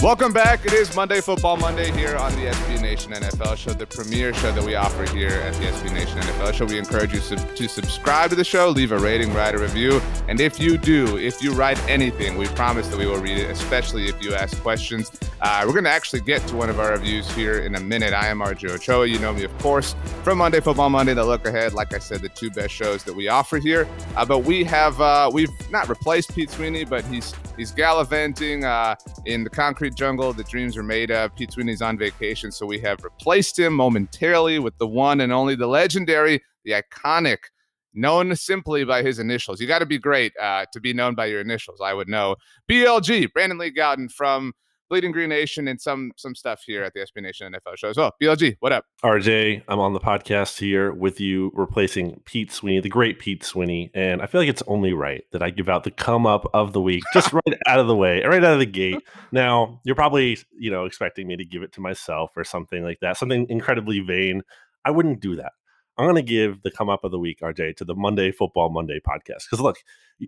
Welcome back. It is Monday Football Monday here on the SB Nation NFL show, the premier show that we offer here at the SB Nation NFL show. We encourage you sub- to subscribe to the show, leave a rating, write a review. And if you do, if you write anything, we promise that we will read it, especially if you ask questions. Uh, we're going to actually get to one of our reviews here in a minute. I am RJ Ochoa. You know me, of course, from Monday Football Monday, the look ahead. Like I said, the two best shows that we offer here. Uh, but we have, uh, we've not replaced Pete Sweeney, but he's he's gallivanting uh, in the concrete jungle that dreams are made of. Pete Sweeney's on vacation, so we have replaced him momentarily with the one and only, the legendary, the iconic, known simply by his initials. You got to be great uh, to be known by your initials. I would know. BLG, Brandon Lee Gowton from Bleeding Green Nation and some some stuff here at the SB Nation NFL show as well. BLG, what up? RJ, I'm on the podcast here with you, replacing Pete Sweeney, the great Pete Sweeney, and I feel like it's only right that I give out the come up of the week, just right out of the way, right out of the gate. Now, you're probably you know expecting me to give it to myself or something like that, something incredibly vain. I wouldn't do that. I'm going to give the come up of the week, RJ, to the Monday Football Monday podcast. Because look,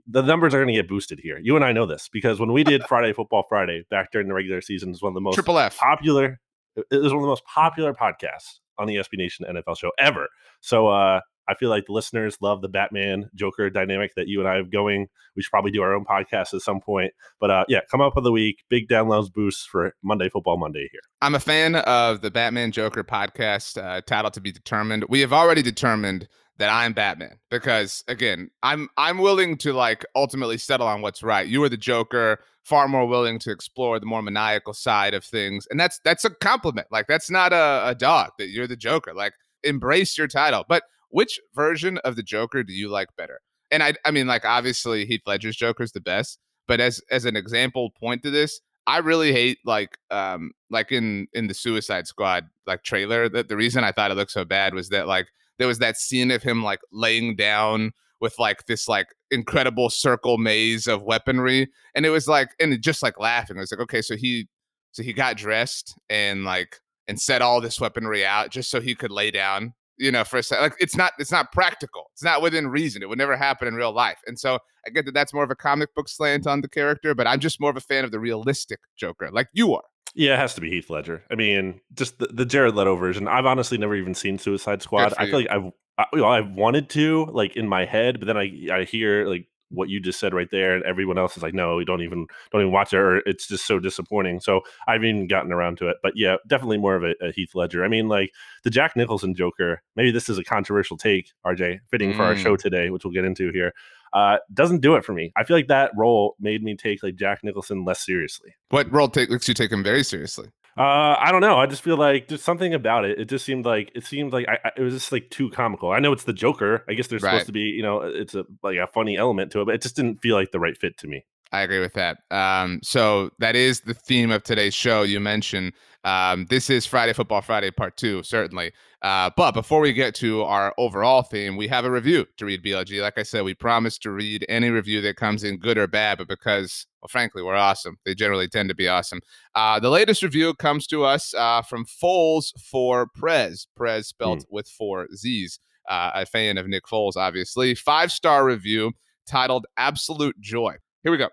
the numbers are going to get boosted here. You and I know this because when we did Friday Football Friday back during the regular season, is one of the most Triple F. popular. It was one of the most popular podcasts on the SB Nation NFL show ever. So uh, I feel like the listeners love the Batman Joker dynamic that you and I have going. We should probably do our own podcast at some point. But uh, yeah, come up with the week, big downloads boost for Monday Football Monday here. I'm a fan of the Batman Joker podcast, uh, title to be determined. We have already determined that I'm Batman because again, I'm I'm willing to like ultimately settle on what's right. You are the Joker, far more willing to explore the more maniacal side of things, and that's that's a compliment. Like that's not a, a dog that you're the Joker. Like embrace your title. But which version of the Joker do you like better? And I I mean like obviously Heath Ledger's Joker is the best, but as as an example point to this, I really hate like um like in in the Suicide Squad like trailer that the reason I thought it looked so bad was that like there was that scene of him like laying down with like this like incredible circle maze of weaponry and it was like and just like laughing it was like okay so he so he got dressed and like and set all this weaponry out just so he could lay down you know for a second like it's not it's not practical it's not within reason it would never happen in real life and so i get that that's more of a comic book slant on the character but i'm just more of a fan of the realistic joker like you are yeah, it has to be Heath Ledger. I mean, just the, the Jared Leto version. I've honestly never even seen Suicide Squad. I feel like I've I, you know, I've wanted to like in my head, but then I I hear like what you just said right there, and everyone else is like, no, we don't even don't even watch it, or it's just so disappointing. So I've even gotten around to it, but yeah, definitely more of a, a Heath Ledger. I mean, like the Jack Nicholson Joker. Maybe this is a controversial take, RJ, fitting mm. for our show Mm. today, which we'll get into here. Uh, doesn't do it for me. I feel like that role made me take like Jack Nicholson less seriously. what role take, makes you take him very seriously Uh, I don't know. I just feel like there's something about it. It just seemed like it seemed like I, I, it was just like too comical. I know it's the Joker. I guess there's Right. supposed to be, you know, it's a like a funny element to it, but it just didn't feel like the right fit to me. I agree with that. Um, so that is the theme of today's show. You mentioned um, this is Friday Football Friday Part Two, certainly. Uh, but before we get to our overall theme, we have a review to read. BLG, like I said, we promise to read any review that comes in, good or bad. But because, well, frankly, we're awesome, they generally tend to be awesome. Uh, the latest review comes to us uh, from Foles for Prez. Prez spelled with four Z's. Uh, a fan of Nick Foles, obviously. Five star review titled "Absolute Joy." Here we go.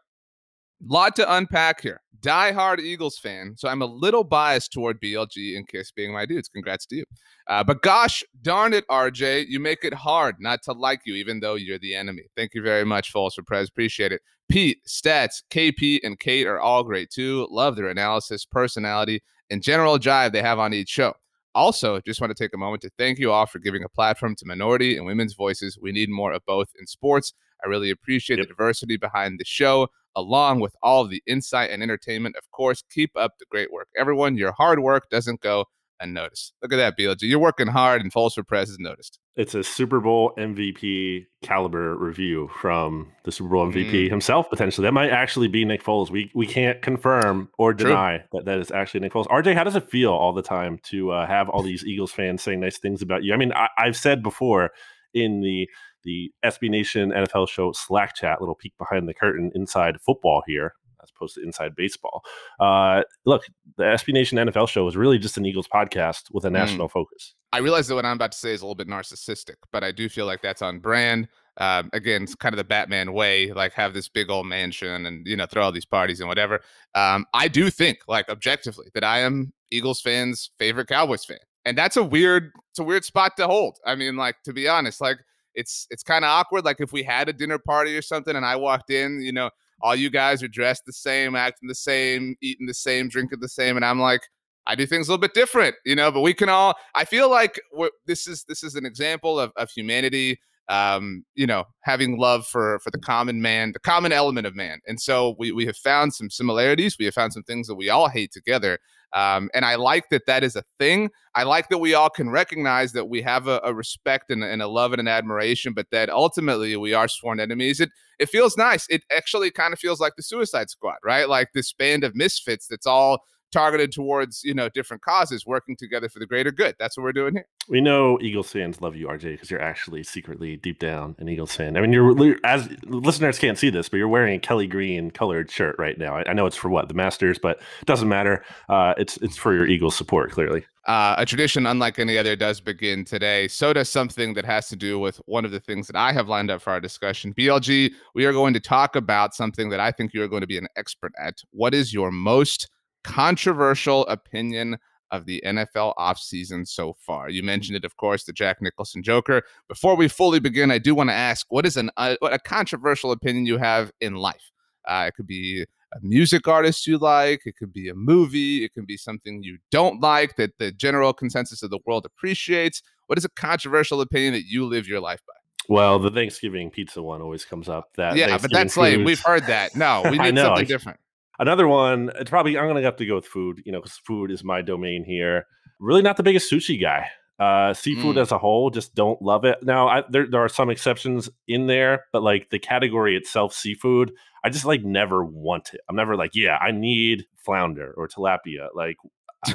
Lot to unpack here. Die hard Eagles fan, so I'm a little biased toward BLG and Kiss being my dudes. Congrats to you. Uh, but gosh darn it, RJ, you make it hard not to like you, even though you're the enemy. Thank you very much, Foles for Prez. Appreciate it. Pete, Stats, KP, and Kate are all great too. Love their analysis, personality, and general jive they have on each show. Also, just want to take a moment to thank you all for giving a platform to minority and women's voices. We need more of both in sports. I really appreciate yep. the diversity behind the show, along with all of the insight and entertainment. Of course, keep up the great work. Everyone, your hard work doesn't go unnoticed. Look at that, BLG. You're working hard, and Foles for Prez is noticed. It's a Super Bowl MVP caliber review from the Super Bowl MVP mm. himself, potentially. That might actually be Nick Foles. We we can't confirm or deny True. that that is actually Nick Foles. RJ, how does it feel all the time to uh, have all these Eagles fans saying nice things about you? I mean, I, I've said before in the the SB Nation NFL show Slack chat, little peek behind the curtain inside football here as opposed to inside baseball. Uh, look, the SB Nation NFL show is really just an Eagles podcast with a mm. national mm. focus. I realize that what I'm about to say is a little bit narcissistic, but I do feel like that's on brand. Um, again, it's kind of the Batman way, like have this big old mansion and you know throw all these parties and whatever. Um, I do think, like objectively, that I am Eagles fans' favorite Cowboys fan, and that's a weird, it's a weird spot to hold. I mean, like to be honest, like it's it's kind of awkward. Like if we had a dinner party or something, and I walked in, you know, all you guys are dressed the same, acting the same, eating the same, drinking the same, and I'm like, I do things a little bit different, you know. But we can all. I feel like this is this is an example of of humanity. Um, you know, having love for for the common man, the common element of man, and so we we have found some similarities. We have found some things that we all hate together. Um, and I like that that is a thing. I like that we all can recognize that we have a, a respect and, and, a love and an admiration, but that ultimately we are sworn enemies. It it feels nice. It actually kind of feels like the Suicide Squad, right? Like this band of misfits that's all targeted towards you know different causes working together for the greater good that's what we're doing here we know eagles fans love you rj because you're actually secretly deep down an eagles fan i mean you're as listeners can't see this but you're wearing a kelly green colored shirt right now i, I know it's for what the masters but it doesn't matter uh, it's it's for your eagles support clearly uh, a tradition unlike any other does begin today. So does something that has to do with one of the things that I have lined up for our discussion. BLG, we are going to talk about something that I think you are going to be an expert at. What is your most controversial opinion of the NFL offseason so far. You mentioned it, of course, the Jack Nicholson Joker. Before we fully begin, I do want to ask what is an uh, what a controversial opinion you have in life? Uh, it could be a music artist you like, it could be a movie, it could be something you don't like that the general consensus of the world appreciates. What is a controversial opinion that you live your life by? Well, the Thanksgiving pizza one always comes up. That yeah, but that's lame. We've heard that. No, we need know, something I, different. Another one, it's probably I'm gonna have to go with food, you know, because food is my domain here. Really not the biggest sushi guy. Uh, seafood mm. as a whole, just don't love it. Now, I, there there are some exceptions in there, but like the category itself, seafood, I just like never want it. I'm never like, yeah, I need flounder or tilapia. Like,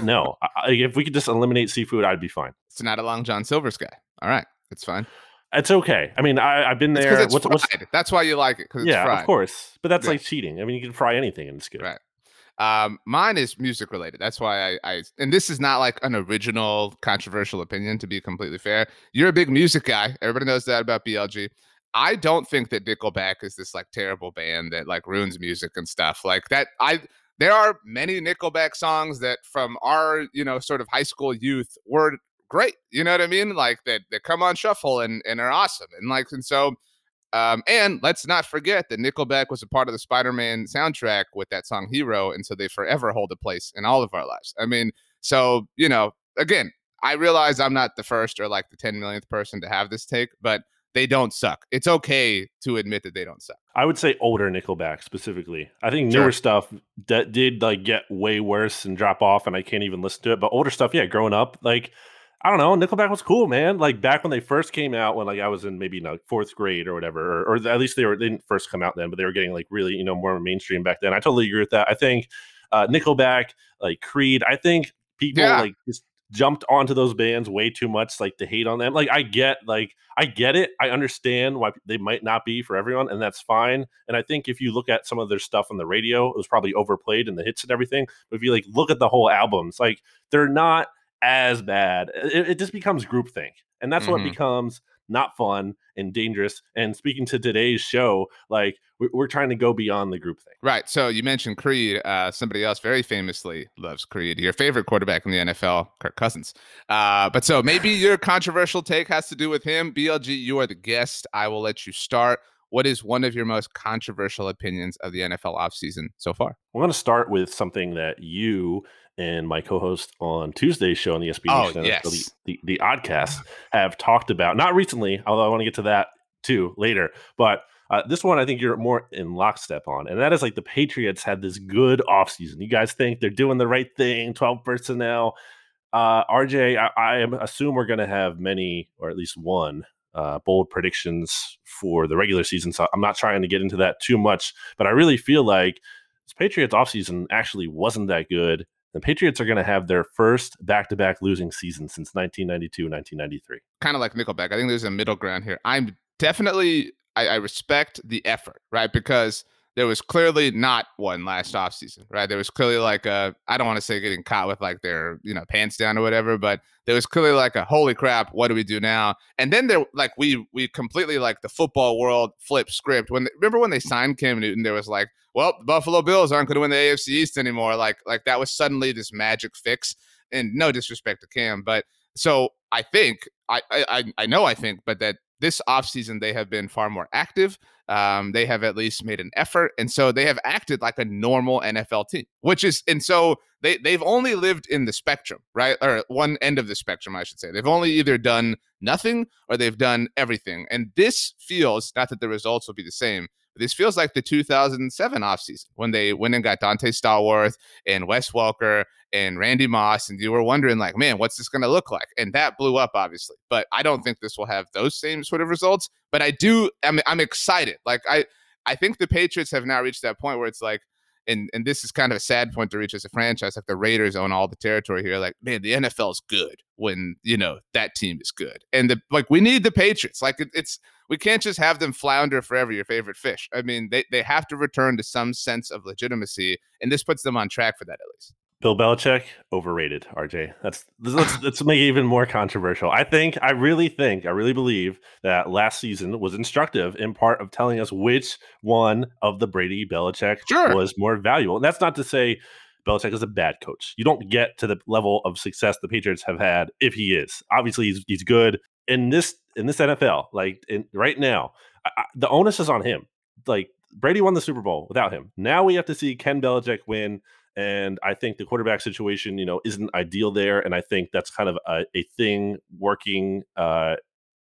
no, I, if we could just eliminate seafood, I'd be fine. It's not a Long John Silver's guy. All right, it's fine. It's okay. I mean, I, have been there. It's what's, what's, That's why you like it. Because yeah, fried. of course. But that's yeah. like cheating. I mean, you can fry anything and it's good. Right. Um, mine is music related. That's why I, I, and this is not like an original controversial opinion. To be completely fair, you're a big music guy. Everybody knows that about BLG. I don't think that Nickelback is this like terrible band that like ruins music and stuff like that. I there are many Nickelback songs that from our you know sort of high school youth were great. You know what I mean? Like that they, they come on shuffle and, and are awesome. And like and so um, and let's not forget that Nickelback was a part of the Spider-Man soundtrack with that song Hero, and so they forever hold a place in all of our lives. I mean, so you know, again, I realize I'm not the first or like the 10 millionth person to have this take, but they don't suck. It's okay to admit that they don't suck. I would say older Nickelback specifically. I think newer sure. stuff that did like get way worse and drop off, and I can't even listen to it. But older stuff, yeah, growing up, like I don't know. Nickelback was cool, man. Like back when they first came out, when like I was in maybe you know, fourth grade or whatever, or, or, at least they were they didn't first come out then, but they were getting like really you know more mainstream back then. I totally agree with that. I think uh, Nickelback, like Creed, I think people yeah. like just jumped onto those bands way too much, like to hate on them. Like I get, like I get it. I understand why they might not be for everyone, and that's fine. And I think if you look at some of their stuff on the radio, it was probably overplayed in the hits and everything. But if you like look at the whole albums, like they're not as bad. It, it just becomes groupthink, and that's mm-hmm. what becomes not fun and dangerous. And speaking to today's show, like we're, we're trying to go beyond the groupthink. Right. So you mentioned Creed. Uh, somebody else very famously loves Creed. Your favorite quarterback in the NFL, Kirk Cousins. Uh, but so maybe your controversial take has to do with him. BLG, you are the guest. I will let you start. What is one of your most controversial opinions of the NFL offseason so far? I'm going to start with something that you and my co-host on Tuesday's show on the SB oh, Nation, yes. the, the, the Oddcast, have talked about. Not recently, although I want to get to that too later. But Uh, this one I think you're more in lockstep on, and that is like the Patriots had this good offseason. You guys think they're doing the right thing, 12 personnel. Uh, RJ, I, I assume we're going to have many, or at least one, uh, bold predictions for the regular season. So I'm not trying to get into that too much, but I really feel like this Patriots offseason actually wasn't that good. The Patriots are going to have their first back to back losing season since 1992 1993. Kind of like Nickelback. I think there's a middle ground here. I'm definitely, I, I respect the effort, right? Because there was clearly not one last offseason, right? There was clearly like a, I don't want to say getting caught with like their, you know, pants down or whatever, but there was clearly like a holy crap, what do we do now? And then there, like, we, we completely like the football world flip script. When, they, remember when they signed Cam Newton, there was like, well, the Buffalo Bills aren't going to win the AFC East anymore. Like, like that was suddenly this magic fix. And no disrespect to Cam, but so I think, I, I, I know I think, but that this offseason they have been far more active. Um, they have at least made an effort, and so they have acted like a normal NFL team, which is and so they they've only lived in the spectrum, right, or one end of the spectrum, I should say. They've only either done nothing or they've done everything, and this feels not that the results will be the same, this feels like the 2007 offseason when they went and got Donté Stallworth and Wes Welker and Randy Moss, and you were wondering, like, man, what's this going to look like? And that blew up, obviously. But I don't think this will have those same sort of results. But I do, I'm, I'm excited. Like, I, I think the Patriots have now reached that point where it's like, and and this is kind of a sad point to reach as a franchise. Like the Raiders own all the territory here. Like, man, the NFL is good when you know that team is good, and the like we need the Patriots. Like it, it's we can't just have them flounder forever, your favorite fish. I mean, they, they have to return to some sense of legitimacy, and this puts them on track for that at least. Bill Belichick overrated. RJ, that's let's, let's make it even more controversial. I think, I really think, I really believe that last season was instructive in part of telling us which one of the Brady Belichick sure. was more valuable. And that's not to say Belichick is a bad coach. You don't get to the level of success the Patriots have had if he is. Obviously, he's, he's good in this in this NFL, like in, right now, I, the onus is on him. Like Brady won the Super Bowl without him. Now we have to see Ken Belichick win, and I think the quarterback situation, you know, isn't ideal there. And I think that's kind of a, a thing working uh,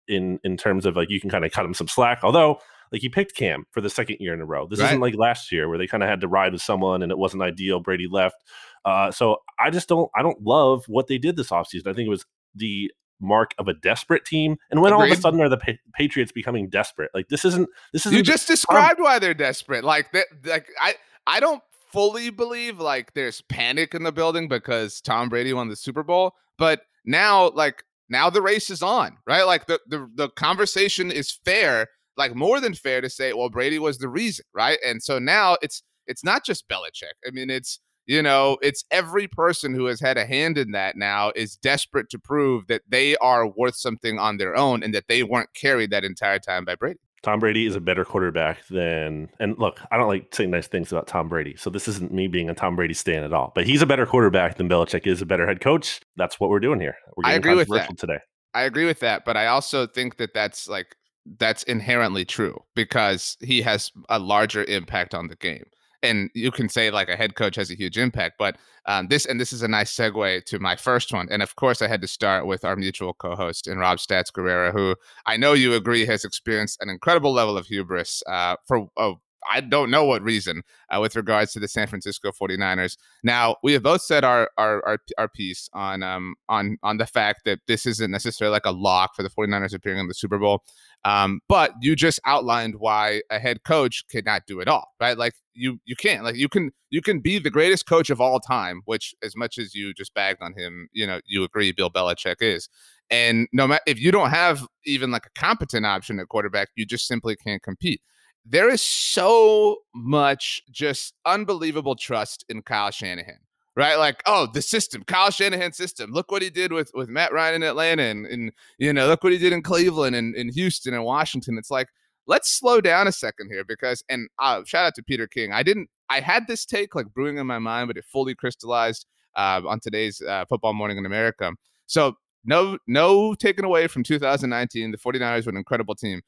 in in terms of like you can kind of cut him some slack. Although like he picked Cam for the second year in a row. This right. isn't like last year where they kind of had to ride with someone and it wasn't ideal. Brady left. Uh, so I just don't I don't love what they did this offseason. I think it was the mark of a desperate team. And when Agreed. all of a sudden are the pa- Patriots becoming desperate? Like this isn't this is You just described um, why they're desperate. Like that like I I don't fully believe like there's panic in the building because Tom Brady won the Super Bowl, but now like now the race is on, right? Like the the the conversation is fair, like more than fair to say, well, Brady was the reason, right? And so now it's it's not just Belichick. I mean, it's you know, it's every person who has had a hand in that now is desperate to prove that they are worth something on their own and that they weren't carried that entire time by Brady. Tom Brady is a better quarterback than, and look, I don't like saying nice things about Tom Brady. So this isn't me being a Tom Brady stan at all, but he's a better quarterback than Belichick is a better head coach. That's what we're doing here. We're I agree with that today. I agree with that, but I also think that that's like, that's inherently true because he has a larger impact on the game and you can say like a head coach has a huge impact but um, this and this is a nice segue to my first one and of course i had to start with our mutual co-host and rob stats guerrera who i know you agree has experienced an incredible level of hubris uh, for oh, I don't know what reason uh, with regards to the San Francisco 49ers. Now, we have both said our our our, our piece on um on on the fact that this isn't necessarily like a lock for the 49ers appearing in the Super Bowl. Um, but you just outlined why a head coach cannot do it all, right? Like you you can't like you can you can be the greatest coach of all time, which as much as you just bagged on him, you know, you agree Bill Belichick is. And no matter if you don't have even like a competent option at quarterback, you just simply can't compete. There is so much just unbelievable trust in Kyle Shanahan right? Like, oh, the system, Kyle Shanahan system. Look what he did with with Matt Ryan in Atlanta, and, and you know, look what he did in Cleveland and in Houston and Washington. It's like, let's slow down a second here because, and uh, shout out to Peter King. I didn't, I had this take like brewing in my mind, but it fully crystallized uh, on today's uh, Football Morning in America. So no, no taken away from 2019. The 49ers were an incredible team.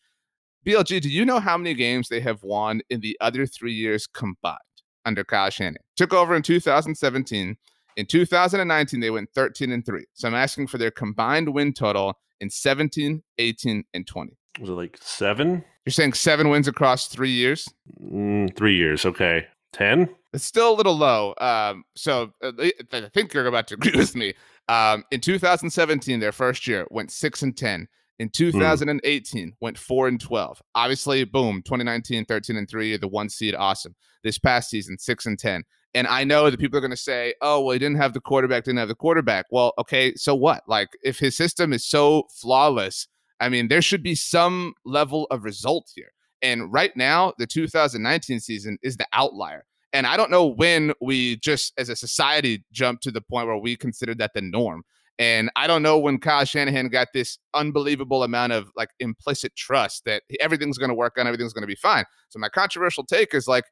BLG, do you know how many games they have won in the other three years combined? under Kyle Shanahan. Took over in 2017. In 2019, they went 13 and 3. So I'm asking for their combined win total in 17, 18, and 20. Was it like seven? You're saying seven wins across three years? Mm, three years. Okay. 10? It's still a little low. Um, so uh, I think you're about to agree with me. Um, in 2017, their first year went six and 10. In 2018, mm. went four and 12. Obviously, boom, 2019, 13 and three, the one seed, awesome. This past season, six and 10. And I know that people are going to say, oh, well, he didn't have the quarterback, didn't have the quarterback. Well, okay, so what? Like, if his system is so flawless, I mean, there should be some level of result here. And right now, the 2019 season is the outlier. And I don't know when we just, as a society, jumped to the point where we considered that the norm. And I don't know when Kyle Shanahan got this unbelievable amount of like implicit trust that everything's going to work out, everything's going to be fine. So my controversial take is like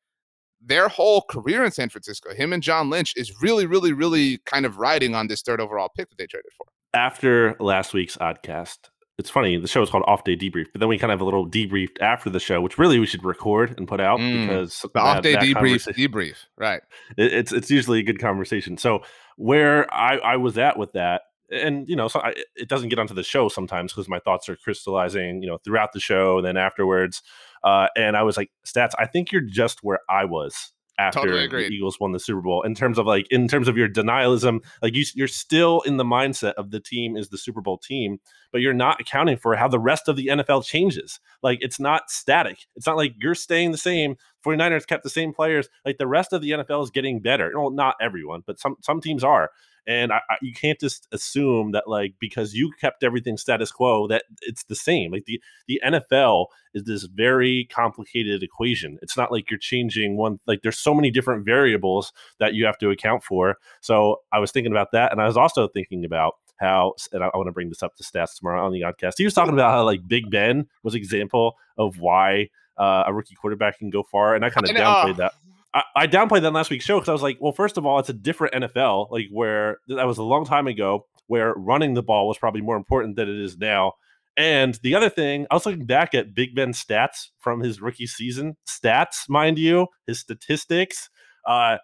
their whole career in San Francisco, him and John Lynch, is really, really, really kind of riding on this third overall pick that they traded for. After last week's oddcast, it's funny. The show is called Off Day Debrief, but then we kind of have a little debrief after the show, which really we should record and put out mm, because the Off Day Debrief, debrief, right? It, it's it's usually a good conversation. So where I I was at with that, and you know, so I, it doesn't get onto the show sometimes because my thoughts are crystallizing, you know, throughout the show and then afterwards. Uh, and I was like, stats. I think you're just where I was after totally the Eagles won the Super Bowl in terms of like in terms of your denialism like you you're still in the mindset of the team is the Super Bowl team but you're not accounting for how the rest of the NFL changes like it's not static it's not like you're staying the same 49ers kept the same players like the rest of the NFL is getting better well not everyone but some some teams are and I, I, you can't just assume that like because you kept everything status quo that it's the same. Like the the NFL is this very complicated equation. It's not like you're changing one. Like there's so many different variables that you have to account for. So I was thinking about that, and I was also thinking about how, and I, I want to bring this up to stats tomorrow on the podcast. He was talking about how like Big Ben was example of why uh, a rookie quarterback can go far, and I kind of downplayed that. I, I downplayed that last week's show because I was like, well, first of all, it's a different NFL, like where that was a long time ago, where running the ball was probably more important than it is now. And the other thing, I was looking back at Big Ben's stats from his rookie season, stats, mind you, his statistics. Uh,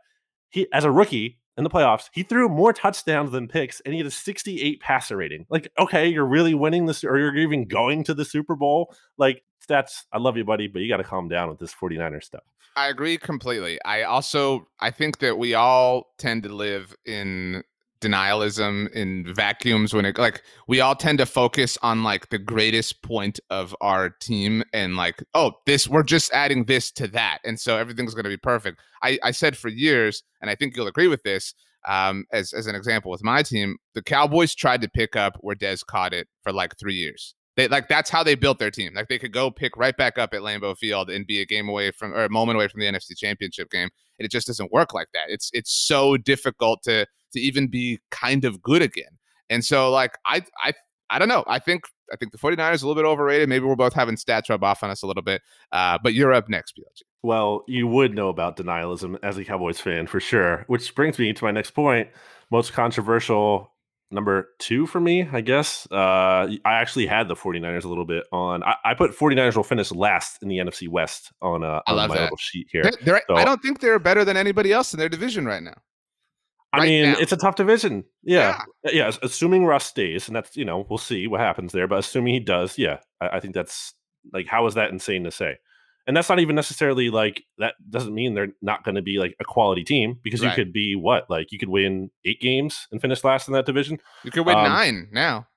he as a rookie in the playoffs, he threw more touchdowns than picks, and he had a 68 passer rating. Like, okay, you're really winning this, or you're even going to the Super Bowl. Like, stats, I love you, buddy, but you got to calm down with this 49er stuff. I agree completely. I also I think that we all tend to live in denialism in vacuums when it like we all tend to focus on like the greatest point of our team and like oh this we're just adding this to that and so everything's going to be perfect. I i said for years and i think you'll agree with this um as as an example with my team the cowboys tried to pick up where Dez caught it for like three years they like that's how they built their team. Like they could go pick right back up at Lambeau Field and be a game away from or a moment away from the NFC Championship game. And it just doesn't work like that. It's it's so difficult to to even be kind of good again. And so like I I I don't know. I think I think the 49ers are a little bit overrated. Maybe we're both having stats rub off on us a little bit. Uh, but you're up next, BLG. Well, you would know about denialism as a Cowboys fan for sure. Which brings me to my next point. Most controversial number two for me, I guess. Uh, I actually had the 49ers a little bit on. I, I, put 49ers will finish last in the NFC West on, uh, on my that. little sheet here. They're, they're, so, I don't think they're better than anybody else in their division right now. I right mean, now. it's a tough division. Yeah. yeah. yeah. Assuming Russ stays, and that's, you know, we'll see what happens there. But assuming he does, yeah, I, I think that's like, how is that insane to say? And that's not even necessarily like that doesn't mean they're not going to be like a quality team because right. you could be what like you could win eight games and finish last in that division. You could win um, nine now.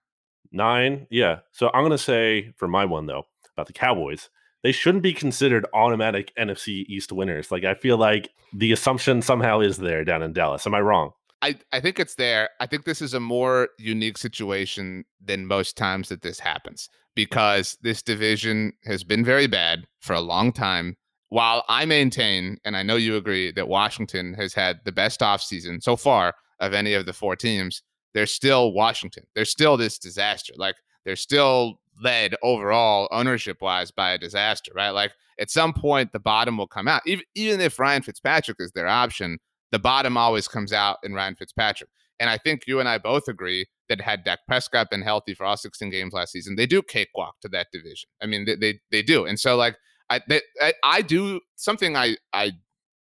Nine, yeah. So I'm going to say for my one though about the Cowboys, they shouldn't be considered automatic NFC East winners. Like I feel like the assumption somehow is there down in Dallas. Am I wrong? I, I think it's there. I think this is a more unique situation than most times that this happens because this division has been very bad for a long time. While I maintain, and I know you agree, that Washington has had the best offseason so far of any of the four teams, they're still Washington. They're still this disaster. Like they're still led overall ownership wise by a disaster, right? Like at some point the bottom will come out. Even even if Ryan Fitzpatrick is their option, the bottom always comes out in Ryan Fitzpatrick. And I think you and I both agree that had Dak Prescott been healthy for all 16 games last season, they do cakewalk to that division. I mean, they they, they do. And so like I, they, I I do something I I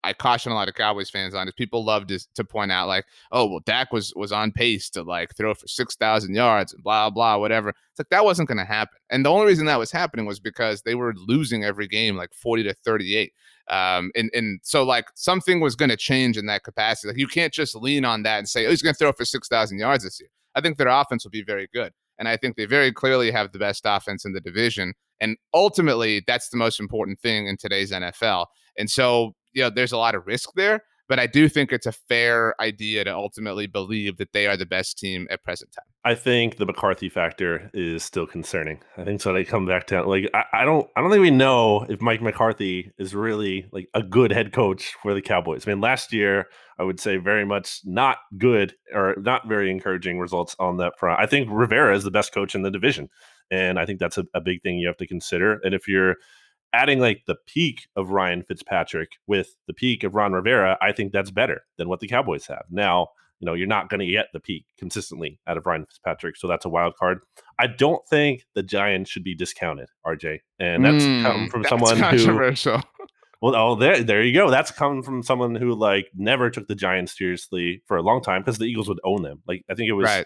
I caution a lot of Cowboys fans on is people love to, to point out like, oh well, Dak was was on pace to like throw for six thousand yards and blah blah whatever. It's like that wasn't going to happen, and the only reason that was happening was because they were losing every game like forty to thirty eight. Um, and and so like something was going to change in that capacity. Like you can't just lean on that and say, oh, he's going to throw for six thousand yards this year. I think their offense will be very good. And I think they very clearly have the best offense in the division. And ultimately, that's the most important thing in today's NFL. And so, you know, there's a lot of risk there, but I do think it's a fair idea to ultimately believe that they are the best team at present time. I think the McCarthy factor is still concerning. I think so. They come back down. Like I, I, don't, I don't think we know if Mike McCarthy is really like a good head coach for the Cowboys. I mean, last year I would say very much not good or not very encouraging results on that front. I think Rivera is the best coach in the division, and I think that's a, a big thing you have to consider. And if you're adding like the peak of Ryan Fitzpatrick with the peak of Ron Rivera, I think that's better than what the Cowboys have now you know, you're not going to get the peak consistently out of Ryan Fitzpatrick. So that's a wild card. I don't think the Giants should be discounted, RJ. And that's mm, come from someone controversial. who. Well, oh, there, there you go. That's coming from someone who like never took the Giants seriously for a long time because the Eagles would own them. Like I think it was right.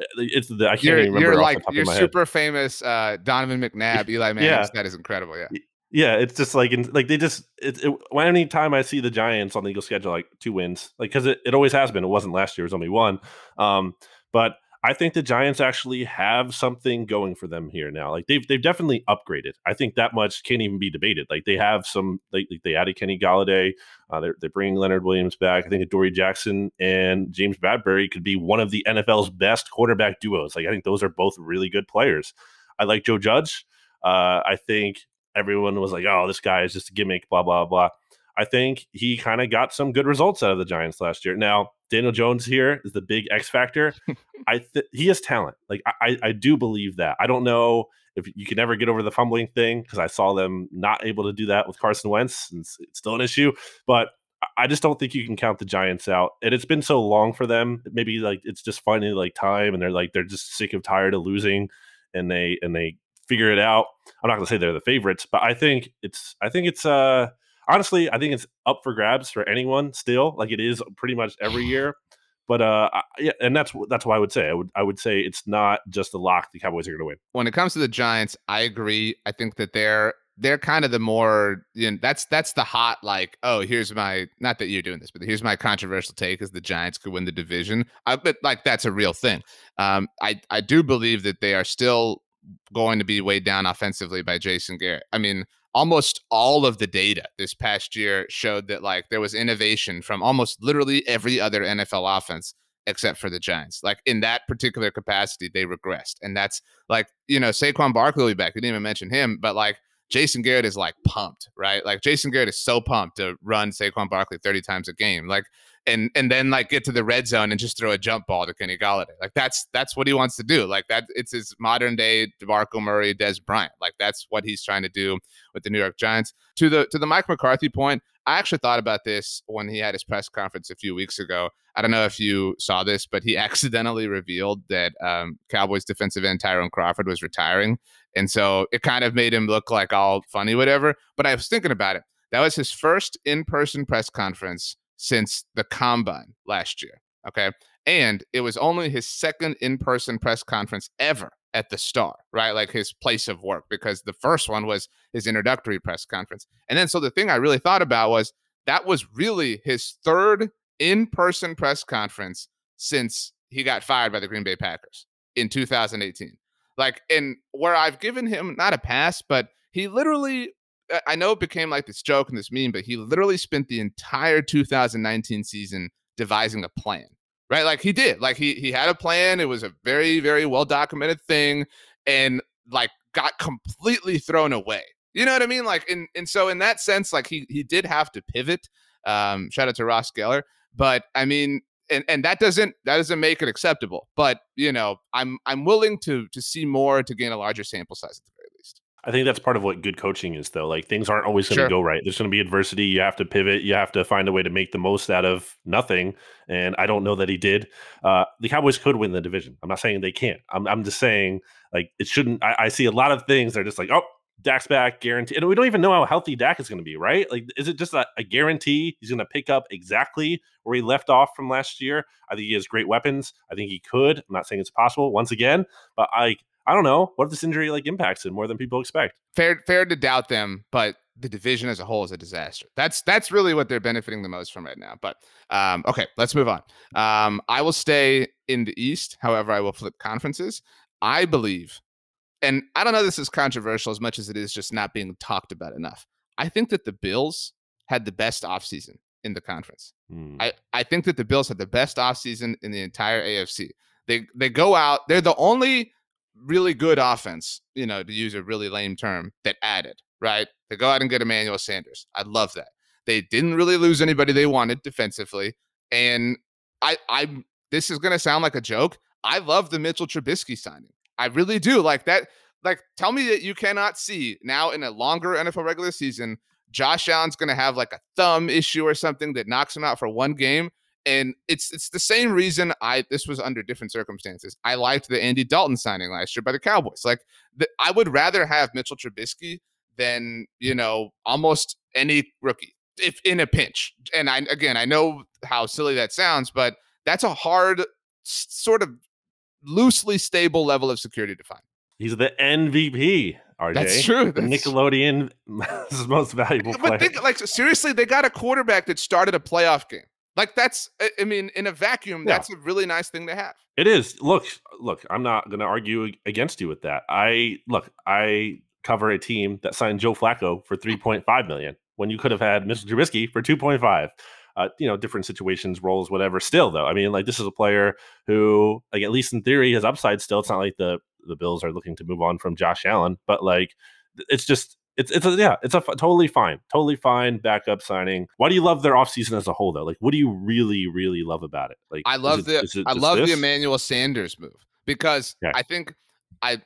Uh, it's the I can't you're, remember. You're like you're super head. famous uh, Donovan McNabb, Eli Manning. Yeah. That is incredible. Yeah. Yeah, it's just like in, like they just it, it any time I see the Giants on the Eagles schedule like two wins like because it, it always has been. It wasn't last year it was only one. Um but I think the Giants actually have something going for them here now. Like they've they've definitely upgraded. I think that much can't even be debated. Like they have some they, they added Kenny Golladay. uh, they're they're bringing Leonard Williams back. I think Dory Jackson and James Bradberry could be one of the NFL's best quarterback duos. Like I think those are both really good players. I like Joe Judge. Uh, I think everyone was like, "Oh, this guy is just a gimmick," blah blah blah. I think he kind of got some good results out of the Giants last year. Now, Daniel Jones here is the big X factor. I th- he has talent. Like I, I do believe that. I don't know if you can ever get over the fumbling thing because I saw them not able to do that with Carson Wentz. And it's, it's still an issue, but I just don't think you can count the Giants out. And it's been so long for them. Maybe like it's just finally like time, and they're like they're just sick of tired of losing, and they and they figure it out. I'm not going to say they're the favorites, but I think it's I think it's uh honestly I think it's up for grabs for anyone still, like it is pretty much every year. But uh, yeah, and that's that's why I would say I would I would say it's not just a lock. The Cowboys are going to win. When it comes to the Giants, I agree. I think that they're they're kind of the more you know that's that's the hot like oh here's my not that you're doing this but here's my controversial take is the Giants could win the division. I, but like that's a real thing. Um, I I do believe that they are still going to be weighed down offensively by Jason Garrett. I mean, almost all of the data this past year showed that like there was innovation from almost literally every other NFL offense except for the Giants. Like in that particular capacity, they regressed. And that's like, you know, Saquon Barkley will be back. We didn't even mention him, but like Jason Garrett is like pumped, right? Like Jason Garrett is so pumped to run Saquon Barkley 30 times a game. Like and and then like get to the red zone and just throw a jump ball to Kenny Golladay. Like that's that's what he wants to do. Like that it's his modern day DeMarco Murray, Dez Bryant. Like that's what he's trying to do with the New York Giants. To the to the Mike McCarthy point, I actually thought about this when he had his press conference a few weeks ago. I don't know if you saw this, but he accidentally revealed that um, Cowboys defensive end Tyrone Crawford was retiring, and so it kind of made him look like all funny, whatever. But I was thinking about it. That was his first in-person press conference since the combine last year. Okay. And it was only his second in person press conference ever at the Star, right? Like his place of work, because the first one was his introductory press conference. And then, so the thing I really thought about was that was really his third in person press conference since he got fired by the Green Bay Packers in 2018. Like, and where I've given him not a pass, but he literally I know it became like this joke and this meme, but he literally spent the entire 2019 season devising a plan. Right? Like he did. Like he he had a plan. It was a very, very well documented thing and like got completely thrown away. You know what I mean? Like and and so in that sense, like he he did have to pivot. Um, shout out to Ross Geller. But I mean, and, and that doesn't that doesn't make it acceptable. But you know, I'm I'm willing to to see more to gain a larger sample size at the. I think that's part of what good coaching is, though. Like things aren't always going to sure. go right. There's going to be adversity. You have to pivot. You have to find a way to make the most out of nothing. And I don't know that he did. Uh, the Cowboys could win the division. I'm not saying they can't. I'm, I'm just saying like it shouldn't. I, I see a lot of things. They're just like, oh, Dak's back, guarantee. And we don't even know how healthy Dak is going to be, right? Like, is it just a, a guarantee he's going to pick up exactly where he left off from last year? I think he has great weapons. I think he could. I'm not saying it's possible once again, but I I don't know. What if this injury like impacts him more than people expect? Fair, fair to doubt them, but the division as a whole is a disaster. That's that's really what they're benefiting the most from right now. But um, okay, let's move on. Um, I will stay in the East. However, I will flip conferences. I believe and I don't know this is controversial as much as it is just not being talked about enough. I think that the Bills had the best offseason in the conference. Mm. I, I think that the Bills had the best offseason in the entire AFC. They they go out, they're the only really good offense, you know, to use a really lame term, that added, right? To go out and get Emmanuel Sanders. I love that. They didn't really lose anybody they wanted defensively. And I I this is gonna sound like a joke. I love the Mitchell Trubisky signing. I really do. Like that. Like, tell me that you cannot see now in a longer NFL regular season, Josh Allen's to have like a thumb issue or something that knocks him out for one game. And it's it's the same reason I this was under different circumstances. I liked the Andy Dalton signing last year by the Cowboys. Like the, I would rather have Mitchell Trubisky than you know almost any rookie if in a pinch. And I again I know how silly that sounds, but that's a hard sort of loosely stable level of security to find. He's the MVP. RJ. That's true. That's... Nickelodeon most valuable player. But think, like seriously, they got a quarterback that started a playoff game. Like that's, I mean, in a vacuum, yeah. that's a really nice thing to have. It is. Look, look, I'm not going to argue against you with that. I look, I cover a team that signed Joe Flacco for 3.5 million when you could have had Mr. Trubisky for 2.5 uh, you know, different situations, roles, whatever. Still, though, I mean, like this is a player who, like, at least in theory, has upside. Still, it's not like the the Bills are looking to move on from Josh Allen, but like, it's just it's it's a, yeah, it's a f- totally fine, totally fine backup signing. Why do you love their offseason as a whole though? Like, what do you really really love about it? Like, I love it, the I love this? the Emmanuel Sanders move because yeah. I think I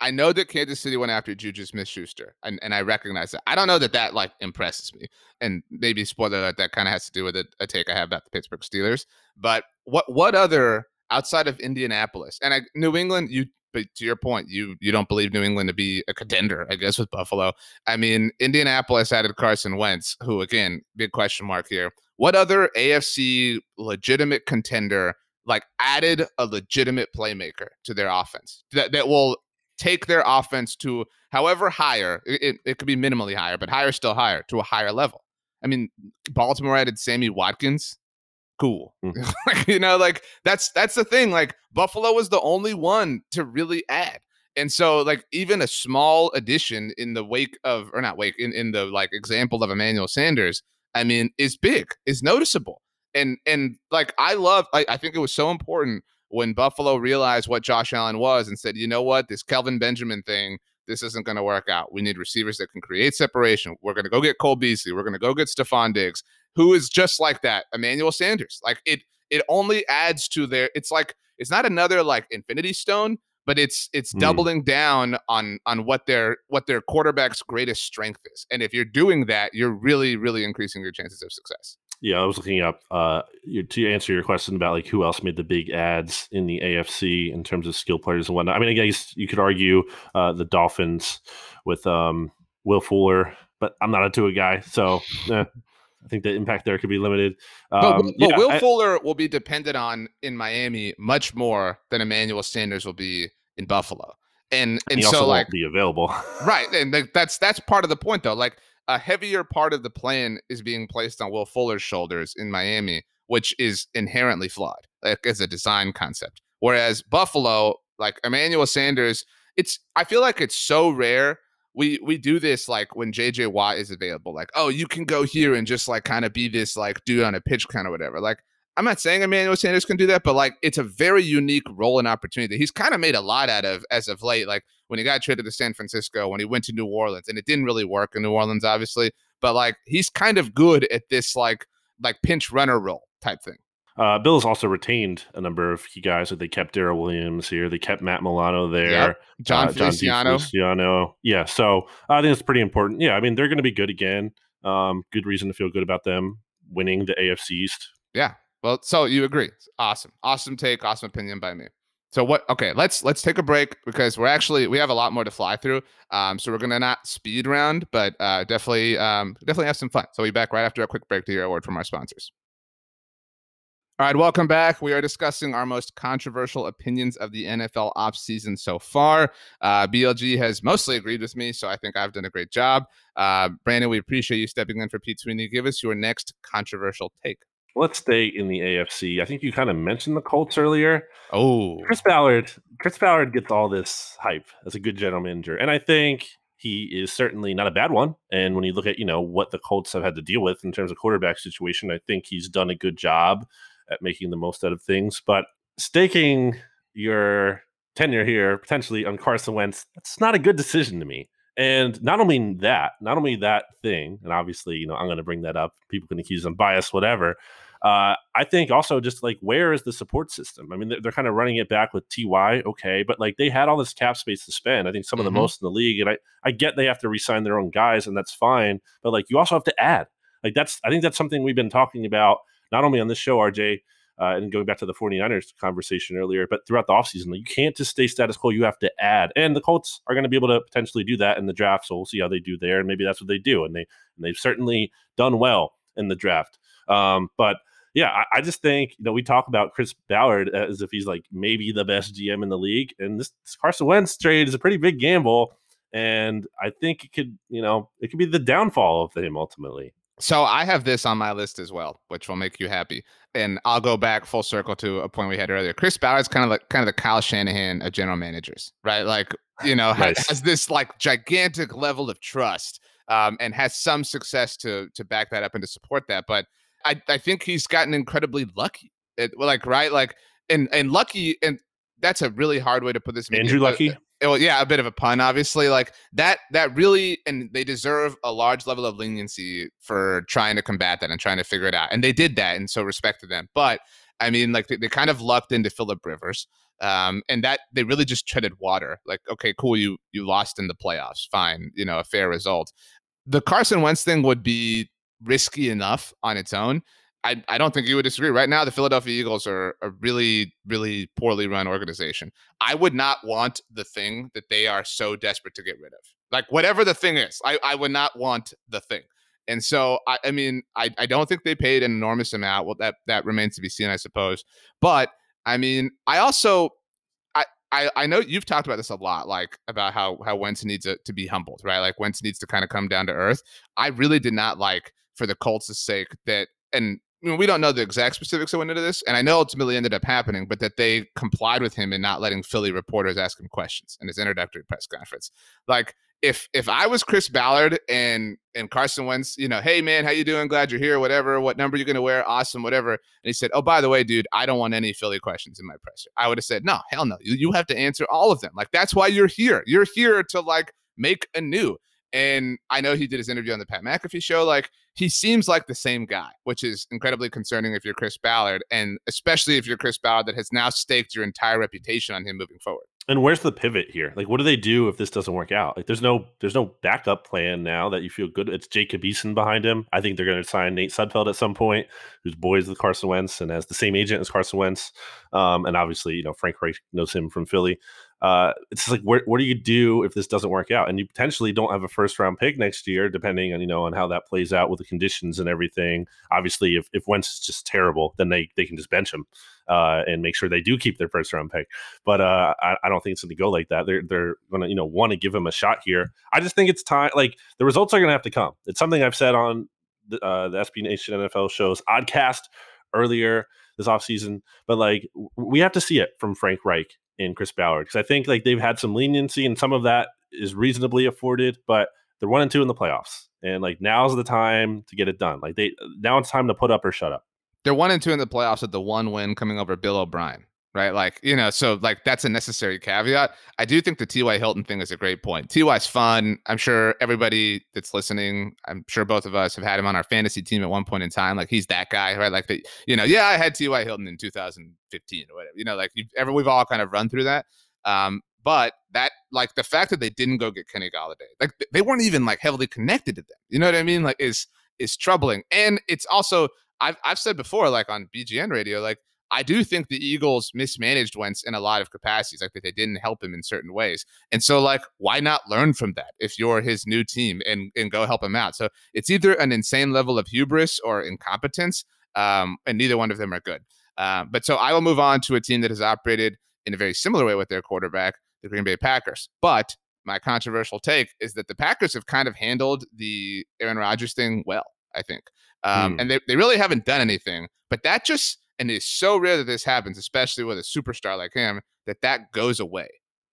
I know that Kansas City went after Juju Smith-Schuster, and, and I recognize that. I don't know that that like impresses me, and maybe spoiler alert, that kind of has to do with a, a, take I have about the Pittsburgh Steelers. But what what other outside of Indianapolis and I, New England? You, but to your point, you you don't believe New England to be a contender, I guess, with Buffalo. I mean, Indianapolis added Carson Wentz, who again, big question mark here. What other AFC legitimate contender like added a legitimate playmaker to their offense that, that will take their offense to however higher, it, it could be minimally higher, but higher still higher to a higher level. I mean, Baltimore added Sammy Watkins. Cool. Mm. you know, like that's that's the thing. Like Buffalo was the only one to really add. And so like even a small addition in the wake of or not wake in, in the like example of Emmanuel Sanders, I mean, is big, is noticeable. And and like I love I, I think it was so important when Buffalo realized what Josh Allen was and said, you know what, this Kelvin Benjamin thing, this isn't going to work out. We need receivers that can create separation. We're going to go get Cole Beasley. We're going to go get Stefon Diggs, who is just like that. Emmanuel Sanders. Like it, it only adds to their. It's like it's not another like Infinity Stone, but it's it's mm. doubling down on on what their what their quarterback's greatest strength is. And if you're doing that, you're really really increasing your chances of success. Yeah, I was looking up uh, to answer your question about like who else made the big ads in the AFC in terms of skill players and whatnot. I mean, I guess you could argue uh, the Dolphins with um, Will Fuller, but I'm not a Tua guy, so eh, I think the impact there could be limited. Um, but, but yeah, Will I, Fuller will be dependent on in Miami much more than Emmanuel Sanders will be in Buffalo, and and, and so like be available, right? And that's that's part of the point though. Like a heavier part of the plan is being placed on Will Fuller's shoulders in Miami, which is inherently flawed like, as a design concept. Whereas Buffalo, like Emmanuel Sanders, it's I feel like it's so rare. We we do this like when JJ Watt is available, like, oh, you can go here and just like kind of be this like dude on a pitch kind of whatever. Like, I'm not saying Emmanuel Sanders can do that, but like it's a very unique role and opportunity that he's kind of made a lot out of as of late. Like when he got traded to San Francisco, when he went to New Orleans, and it didn't really work in New Orleans, obviously. But like he's kind of good at this like like pinch runner role type thing. Uh, Bills also retained a number of key guys. That they kept Daryl Williams here. They kept Matt Milano there. Yep. Jon, uh, Feliciano. Feliciano. Yeah. So I think it's pretty important. Yeah. I mean, they're going to be good again. Um, good reason to feel good about them winning the AFC East. Yeah. Well, so you agree. Awesome. Awesome take. Awesome opinion by me. So what? Okay, let's let's take a break because we're actually we have a lot more to fly through. Um, so we're gonna not speed round, but uh, definitely um, definitely have some fun. So we'll be back right after a quick break to hear a word from our sponsors. All right, welcome back. We are discussing our most controversial opinions of the NFL offseason so far. Uh, BLG has mostly agreed with me, so I think I've done a great job. Uh, Brandon, we appreciate you stepping in for Pete Sweeney. Give us your next controversial take. Let's stay in the AFC. I think you kind of mentioned the Colts earlier. Oh, Chris Ballard. Chris Ballard gets all this hype as a good general manager, and I think he is certainly not a bad one. And when you look at you know what the Colts have had to deal with in terms of quarterback situation, I think he's done a good job at making the most out of things. But staking your tenure here potentially on Carson Wentz, that's not a good decision to me. And not only that, not only that thing, and obviously, you know, I'm going to bring that up. People can accuse them bias, whatever. Uh, I think also just like where is the support system? I mean, they're, they're, kind of running it back with Ty, okay, but like they had all this cap space to spend. I think some of the mm-hmm. most in the league, and I I get they have to resign their own guys, and that's fine. But like you also have to add. Like that's I think that's something we've been talking about not only on this show, RJ, uh, and going back to the 49ers conversation earlier, but throughout the offseason, you can't just stay status quo. You have to add. And the Colts are going to be able to potentially do that in the draft. So we'll see how they do there. And maybe that's what they do. And, they, and they've certainly done well in the draft. Um, but yeah, I, I, just think, you know, we talk about Chris Ballard as if he's like maybe the best GM in the league. And this, this Carson Wentz trade is a pretty big gamble. And I think it could, you know, it could be the downfall of him ultimately. So I have this on my list as well, which will make you happy. And I'll go back full circle to a point we had earlier. Chris Ballard's kind of like kind of the Kyle Shanahan of general managers, right? Like, you know, nice. has, has, this like gigantic level of trust um, and has some success to to back that up and to support that. But I, I think he's gotten incredibly lucky. It, like, right? Like, and and lucky, and that's a really hard way to put this. Andrew Lucky well, yeah, a bit of a pun, obviously. Like that, that really, and they deserve a large level of leniency for trying to combat that and trying to figure it out. And they did that, and so respect to them. But I mean, like they, they kind of lucked into Philip Rivers, um, and that they really just treaded water. Like, okay, cool, you you lost in the playoffs, fine, you know, a fair result. The Carson Wentz thing would be risky enough on its own. I, I don't think you would disagree. Right now, the Philadelphia Eagles are a really, really poorly run organization. I would not want the thing that they are so desperate to get rid of. Like whatever the thing is, I, I would not want the thing. And so I, I mean, I, I don't think they paid an enormous amount. Well, that that remains to be seen, I suppose. But I mean, I also I, I, know you've talked about this a lot, like about how how Wentz needs a, to be humbled, right? Like Wentz needs to kind of come down to earth. I really did not like, for the Colts' sake, that and we don't know the exact specifics that went into this, and I know ultimately ended up happening, but that they complied with him in not letting Philly reporters ask him questions in his introductory press conference. Like if if I was Chris Ballard and and Carson Wentz, you know, hey man, how you doing? Glad you're here. Whatever. What number you gonna wear? Awesome. Whatever. And he said, oh by the way, dude, I don't want any Philly questions in my presser. I would have said, no, hell no. You you have to answer all of them. Like that's why you're here. You're here to like make a new. And I know he did his interview on the Pat McAfee show. Like he seems like the same guy, which is incredibly concerning if you're Chris Ballard, and especially if you're Chris Ballard that has now staked your entire reputation on him moving forward. And where's the pivot here? Like, what do they do if this doesn't work out? Like, there's no there's no backup plan now that you feel good. It's Jacob Eason behind him. I think they're going to sign Nate Sudfeld at some point, who's boys with Carson Wentz and has the same agent as Carson Wentz. Um, and obviously, you know, Frank Reich knows him from Philly uh, it's like what do you do if this doesn't work out? And you potentially don't have a first round pick next year depending on you know on how that plays out with the conditions and everything. Obviously if, if Wentz is just terrible then they, they can just bench him uh, and make sure they do keep their first round pick. But uh, I, I, don't think it's going to go like that. They're, they're going to you know want to give him a shot here. I just think it's time like the results are going to have to come. It's something I've said on the, uh, the SB Nation NFL shows Oddcast earlier this offseason but like we have to see it from Frank Reich in Chris Ballard because I think like they've had some leniency and some of that is reasonably afforded, but they're one and two in the playoffs, and like now's the time to get it done. Like they now it's time to put up or shut up. They're one and two in the playoffs at the one win coming over Bill O'Brien right? Like, you know, so like that's a necessary caveat. I do think the T.Y. Hilton thing is a great point. T.Y.'s fun. I'm sure everybody that's listening, I'm sure both of us have had him on our fantasy team at one point in time. Like he's that guy, right? Like the, you know, yeah, I had T.Y. Hilton in 2015 or whatever. You know, like ever we've all kind of run through that. Um, but that like the fact that they didn't go get Kenny Golladay, like they weren't even like heavily connected to them. You know what I mean? Like is is troubling. And it's also I've I've said before, like on BGN radio, like I do think the Eagles mismanaged Wentz in a lot of capacities, like that they didn't help him in certain ways. And so, like, why not learn from that if you're his new team and and go help him out? So it's either an insane level of hubris or incompetence, um, and neither one of them are good. Uh, but so I will move on to a team that has operated in a very similar way with their quarterback, the Green Bay Packers. But my controversial take is that the Packers have kind of handled the Aaron Rodgers thing well, I think. Um, mm. And they, they really haven't done anything. But that just, and it's so rare that this happens, especially with a superstar like him, that that goes away.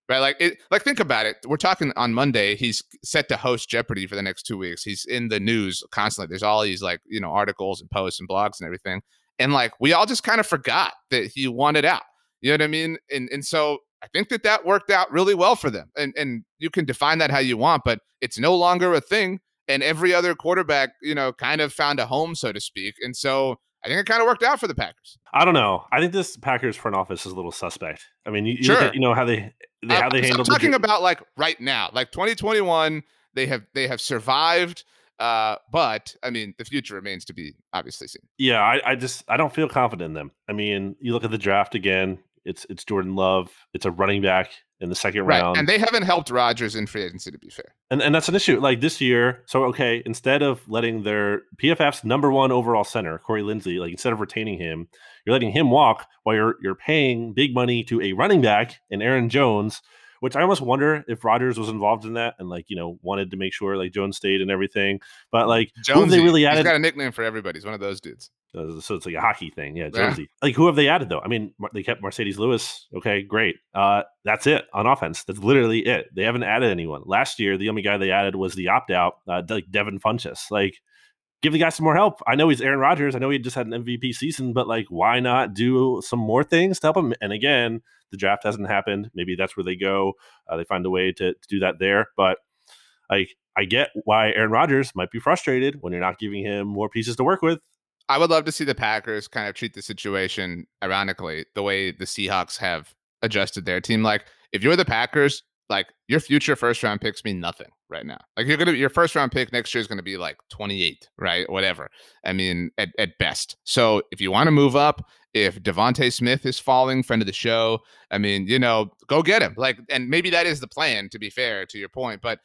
Right, like it, like think about it. We're talking on Monday. He's set to host Jeopardy for the next two weeks. He's in the news constantly. There's all these like you know articles and posts and blogs and everything. And like we all just kind of forgot that he wanted out. You know what I mean? And and so I think that that worked out really well for them. And and you can define that how you want, but it's no longer a thing. And every other quarterback, you know, kind of found a home, so to speak. And so I think it kind of worked out for the Packers. I don't know. I think this Packers front office is a little suspect. I mean, you, sure. At, you know how they, they how they handle. I'm talking the... about like right now, like 2021. They have they have survived. Uh, but I mean, the future remains to be obviously seen. Yeah, I, I just I don't feel confident in them. I mean, you look at the draft again. It's it's Jordan Love. It's a running back in the second right. round, and they haven't helped Rodgers in free agency. To be fair, and and that's an issue. Like this year, so okay, instead of letting their PFF's number one overall center Corey Linsley, like instead of retaining him, you're letting him walk while you're you're paying big money to a running back and Aaron Jones which I almost wonder if Rodgers was involved in that and like you know wanted to make sure like Jones stayed and everything. But like Jones, they really added? He's got a nickname for everybody. He's one of those dudes. Uh, so it's like a hockey thing, yeah. Jonesy. Yeah. Like who have they added though? I mean, they kept Marcedes Lewis. Okay, great. Uh, that's it on offense. That's literally it. They haven't added anyone. Last year, the only guy they added was the opt out, uh, like Devin Funchess. Like give the guy some more help. I know he's Aaron Rodgers. I know he just had an MVP season, but like, why not do some more things to help him? And again, the draft hasn't happened. Maybe that's where they go. Uh, they find a way to, to do that there. But like, I get why Aaron Rodgers might be frustrated when you're not giving him more pieces to work with. I would love to see the Packers kind of treat the situation, ironically, the way the Seahawks have adjusted their team. Like, if you're the Packers, like your future first round picks mean nothing right now. Like you're gonna your first round pick next year is gonna be like 28, right? Whatever. I mean, at, at best. So if you want to move up, if DeVonta Smith is falling, friend of the show, I mean, you know, go get him. Like, and maybe that is the plan. To be fair to your point, but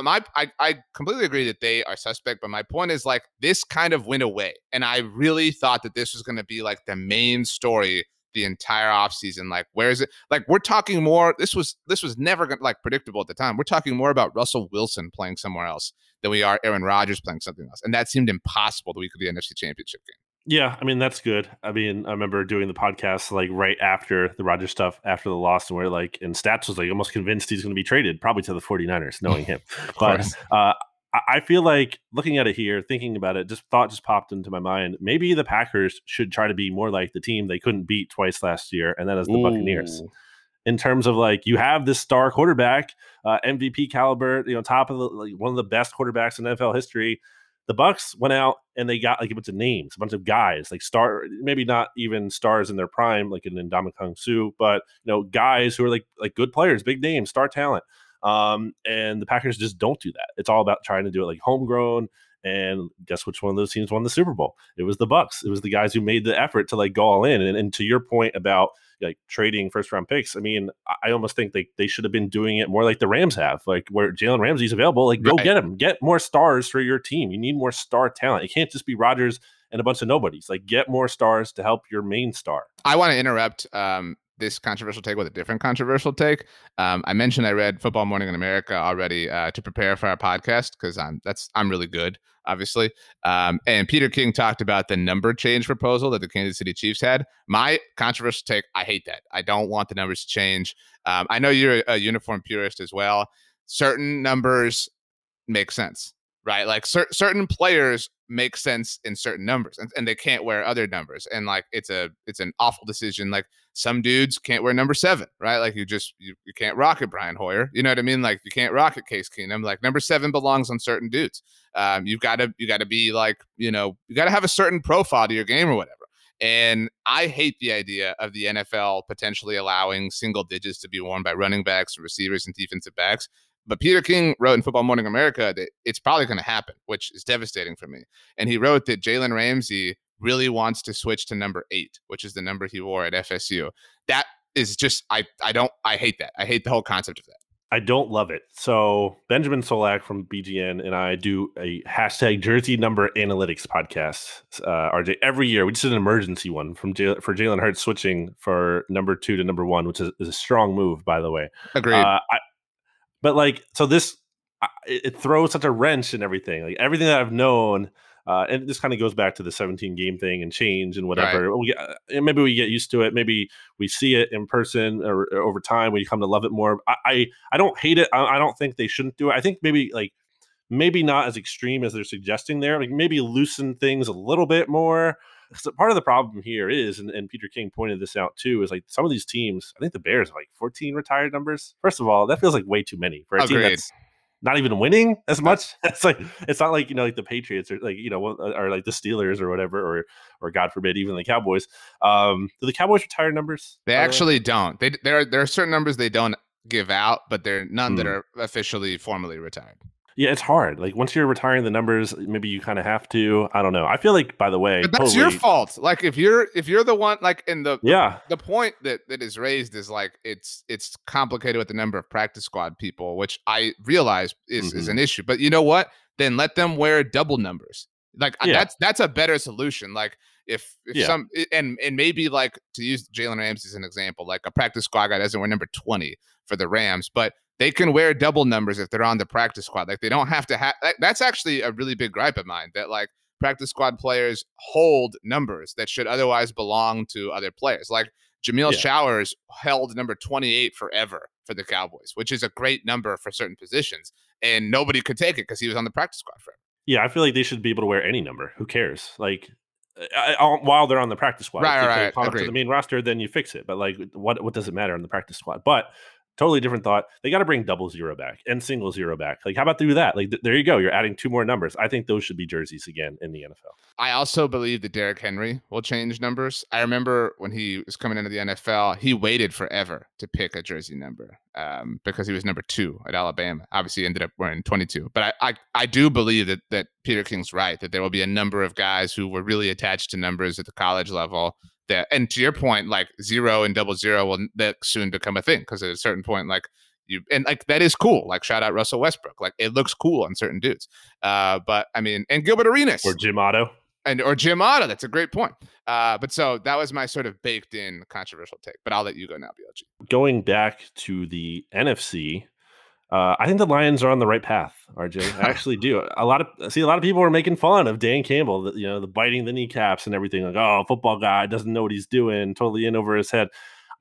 my I, I completely agree that they are suspect. But my point is like this kind of went away, and I really thought that this was to be like the main story the entire offseason. Like, where is it? Like, we're talking more. This was this was never gonna, like predictable at the time. We're talking more about Russell Wilson playing somewhere else than we are Aaron Rodgers playing something else, and that seemed impossible the week of the NFC Championship game. Yeah, I mean that's good. I mean, I remember doing the podcast like right after the Rodgers stuff, after the loss, and we're like, and Stats was like almost convinced he's going to be traded, probably to the 49ers, knowing him. but uh, I feel like looking at it here, thinking about it, just thought just popped into my mind. Maybe the Packers should try to be more like the team they couldn't beat twice last year, and that is the Ooh. Buccaneers. In terms of like you have this star quarterback, uh, MVP caliber, you know, top of the like, one of the best quarterbacks in NFL history. The Bucks went out and they got like a bunch of names, a bunch of guys, like star, maybe not even stars in their prime, like in Ndamukong Suh, but you know, guys who are like like good players, big names, star talent. Um, and the Packers just don't do that. It's all about trying to do it like homegrown. And guess which one of those teams won the Super Bowl? It was the Bucks. It was the guys who made the effort to like go all in. And, and to your point about like trading first round picks, I mean, I almost think they, they should have been doing it more like the Rams have, like where Jalen Ramsey's available. Like, go right. get him, get more stars for your team. You need more star talent. It can't just be Rodgers and a bunch of nobodies. Like, get more stars to help your main star. I want to interrupt um, this controversial take with a different controversial take. Um, I mentioned I read Football Morning in America already uh, to prepare for our podcast because I'm that's I'm really good, obviously. Um, and Peter King talked about the number change proposal that the Kansas City Chiefs had. My controversial take: I hate that. I don't want the numbers to change. Um, I know you're a, a uniform purist as well. Certain numbers make sense right? Like cer- certain players make sense in certain numbers and, and they can't wear other numbers. And like it's a it's an awful decision. Like some dudes can't wear number seven, right? Like you just you, you can't rock it, Brian Hoyer. You know what I mean? Like you can't rock it, Case Keenum. Like number seven belongs on certain dudes. Um, you've got to you got to be like you know you got to have a certain profile to your game or whatever. And I hate the idea of the NFL potentially allowing single digits to be worn by running backs, receivers, and defensive backs but Peter King wrote in Football Morning America that it's probably going to happen, which is devastating for me. And he wrote that Jalen Ramsey really wants to switch to number eight, which is the number he wore at FSU. That is just I I don't I hate that. I hate the whole concept of that. I don't love it. So Benjamin Solak from BGN and I do a hashtag Jersey Number Analytics podcast. Uh, RJ every year we just did an emergency one from J- for Jalen Hurts switching for number two to number one, which is, is a strong move, by the way. Agreed. Uh, I, but like, so this it throws such a wrench in everything. Like everything that I've known uh, and this kind of goes back to the 17 game thing and change and whatever. Right. We, uh, maybe we get used to it. Maybe we see it in person or, or over time. We come to love it more. I, I, I don't hate it. I, I, don't think they shouldn't do it. I think maybe like maybe not as extreme as they're suggesting there. Like maybe loosen things a little bit more. So part of the problem here is, and, and Peter King pointed this out too, is like some of these teams. I think the Bears have like 14 retired numbers. First of all, that feels like way too many for a Agreed. team that's not even winning as much. It's like it's not like you know like the Patriots or like you know or like the Steelers or whatever or or God forbid even the Cowboys. Um, do the Cowboys retire numbers? They actually don't. They there are there are certain numbers they don't give out, but there are none mm. that hmm. are officially formally retired. Yeah, it's hard. Like once you're retiring the numbers, maybe you kind of have to. I don't know. I feel like, by the way, but that's totally, your fault. Like if you're if you're the one, like in the yeah, the, the point that that is raised is like it's it's complicated with the number of practice squad people, which I realize is mm-hmm. is an issue. But you know what? Then let them wear double numbers. Like yeah. that's that's a better solution. Like if if yeah. some and and maybe like to use Jalen Ramsey as an example, like a practice squad guy doesn't wear number twenty for the Rams, but they can wear double numbers if they're on the practice squad. Like they don't have to have. That's actually a really big gripe of mine. That like practice squad players hold numbers that should otherwise belong to other players. Like Jameill yeah. Showers held number 28 forever for the Cowboys, which is a great number for certain positions, and nobody could take it because he was on the practice squad forever. Yeah, I feel like they should be able to wear any number. Who cares? Like uh, I, I, while they're on the practice squad, right, if right, right. to the main roster, then you fix it. But like, what what does it matter on the practice squad? But totally different thought. They got to bring double zero back and single zero back. Like, how about do that? Like, th- there you go. You're adding two more numbers. I think those should be jerseys again in the NFL. I also believe that Derrick Henry will change numbers. I remember when he was coming into the NFL, he waited forever to pick a jersey number um, because he was number two at Alabama. Obviously, ended up wearing 22. But I, I, I do believe that that Peter King's right that there will be a number of guys who were really attached to numbers at the college level that and to your point like zero and double zero will that soon become a thing because at a certain point like you and like that is cool like shout out russell westbrook like it looks cool on certain dudes uh but i mean and gilbert arenas. Or jim otto. And or jim otto that's a great point uh but so that was my sort of baked in controversial take but i'll let you go now blg going back to the nfc uh, I think the Lions are on the right path, RJ. I actually do. A lot of see a lot of people are making fun of Dan Campbell, the, you know, the biting the kneecaps and everything. Like, oh, football guy doesn't know what he's doing, totally in over his head.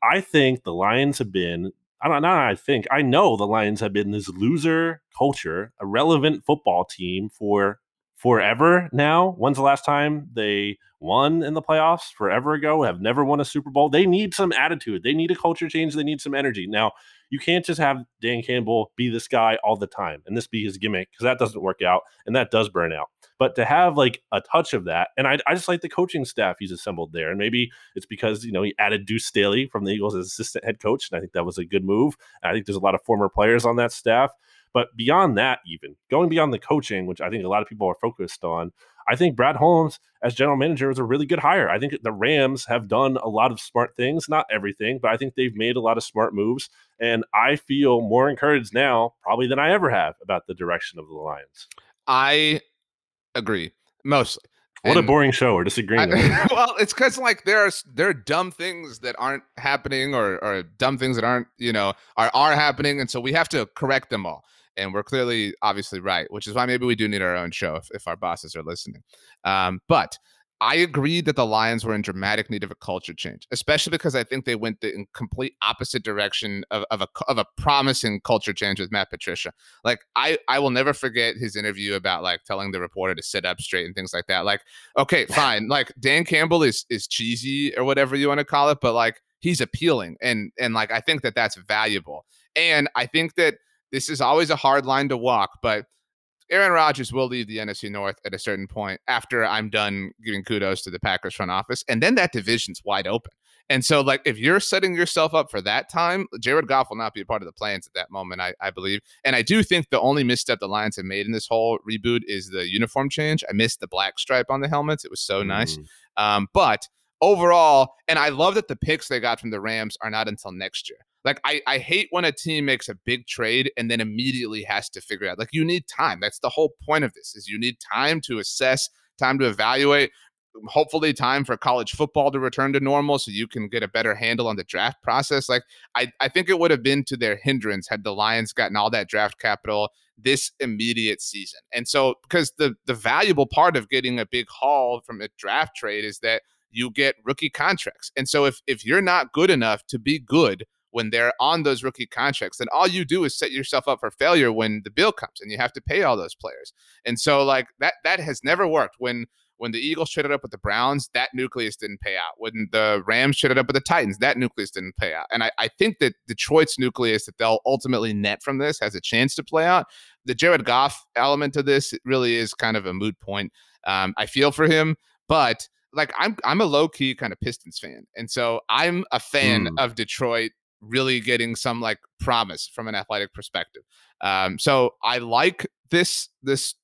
I think the Lions have been. I don't know. I think I know the Lions have been this loser culture, a relevant football team for forever now. When's the last time they won in the playoffs? Forever ago, have never won a Super Bowl. They need some attitude. They need a culture change. They need some energy. Now, you can't just have Dan Campbell be this guy all the time and this be his gimmick because that doesn't work out and that does burn out. But to have like a touch of that, and I, I just like the coaching staff he's assembled there. And maybe it's because, you know, he added Deuce Staley from the Eagles as assistant head coach. And I think that was a good move. And I think there's a lot of former players on that staff. But beyond that, even going beyond the coaching, which I think a lot of people are focused on, I think Brad Holmes as general manager is a really good hire. I think the Rams have done a lot of smart things, not everything, but I think they've made a lot of smart moves. And I feel more encouraged now, probably than I ever have, about the direction of the Lions. I agree mostly. What and a boring show. We're disagreeing. I, well, it's because like there are there are dumb things that aren't happening, or or dumb things that aren't you know are are happening, and so we have to correct them all and we're clearly obviously right which is why maybe we do need our own show if, if our bosses are listening um, but I agree that the Lions were in dramatic need of a culture change, especially because I think they went the complete opposite direction of, of, a, of a promising culture change with Matt Patricia. Like, I, I will never forget his interview about like telling the reporter to sit up straight and things like that. Like, okay, fine. like, Dan Campbell is is cheesy or whatever you want to call it, but like, he's appealing. And, and like, I think that that's valuable. And I think that this is always a hard line to walk, but Aaron Rodgers will leave the NFC North at a certain point after I'm done giving kudos to the Packers front office. And then that division's wide open. And so, like, if you're setting yourself up for that time, Jared Goff will not be a part of the plans at that moment, I, I believe. And I do think the only misstep the Lions have made in this whole reboot is the uniform change. I missed the black stripe on the helmets. It was so mm. nice. Um, but overall, and I love that the picks they got from the Rams are not until next year. Like I, I hate when a team makes a big trade and then immediately has to figure out. Like you need time. That's the whole point of this. Is you need time to assess, time to evaluate. Hopefully, time for college football to return to normal, so you can get a better handle on the draft process. Like I, I think it would have been to their hindrance had the Lions gotten all that draft capital this immediate season. And so, because the the valuable part of getting a big haul from a draft trade is that you get rookie contracts. And so, if if you're not good enough to be good when they're on those rookie contracts, then all you do is set yourself up for failure when the bill comes and you have to pay all those players. And so like that that has never worked. When when the Eagles traded up with the Browns, that nucleus didn't pay out. When the Rams traded up with the Titans, that nucleus didn't pay out. And I, I think that Detroit's nucleus that they'll ultimately net from this has a chance to play out. The Jared Goff element of this really is kind of a moot point. Um, I feel for him, but like I'm I'm a low key kind of Pistons fan, and so I'm a fan mm. of Detroit really getting some like promise from an athletic perspective. Um, so I like this this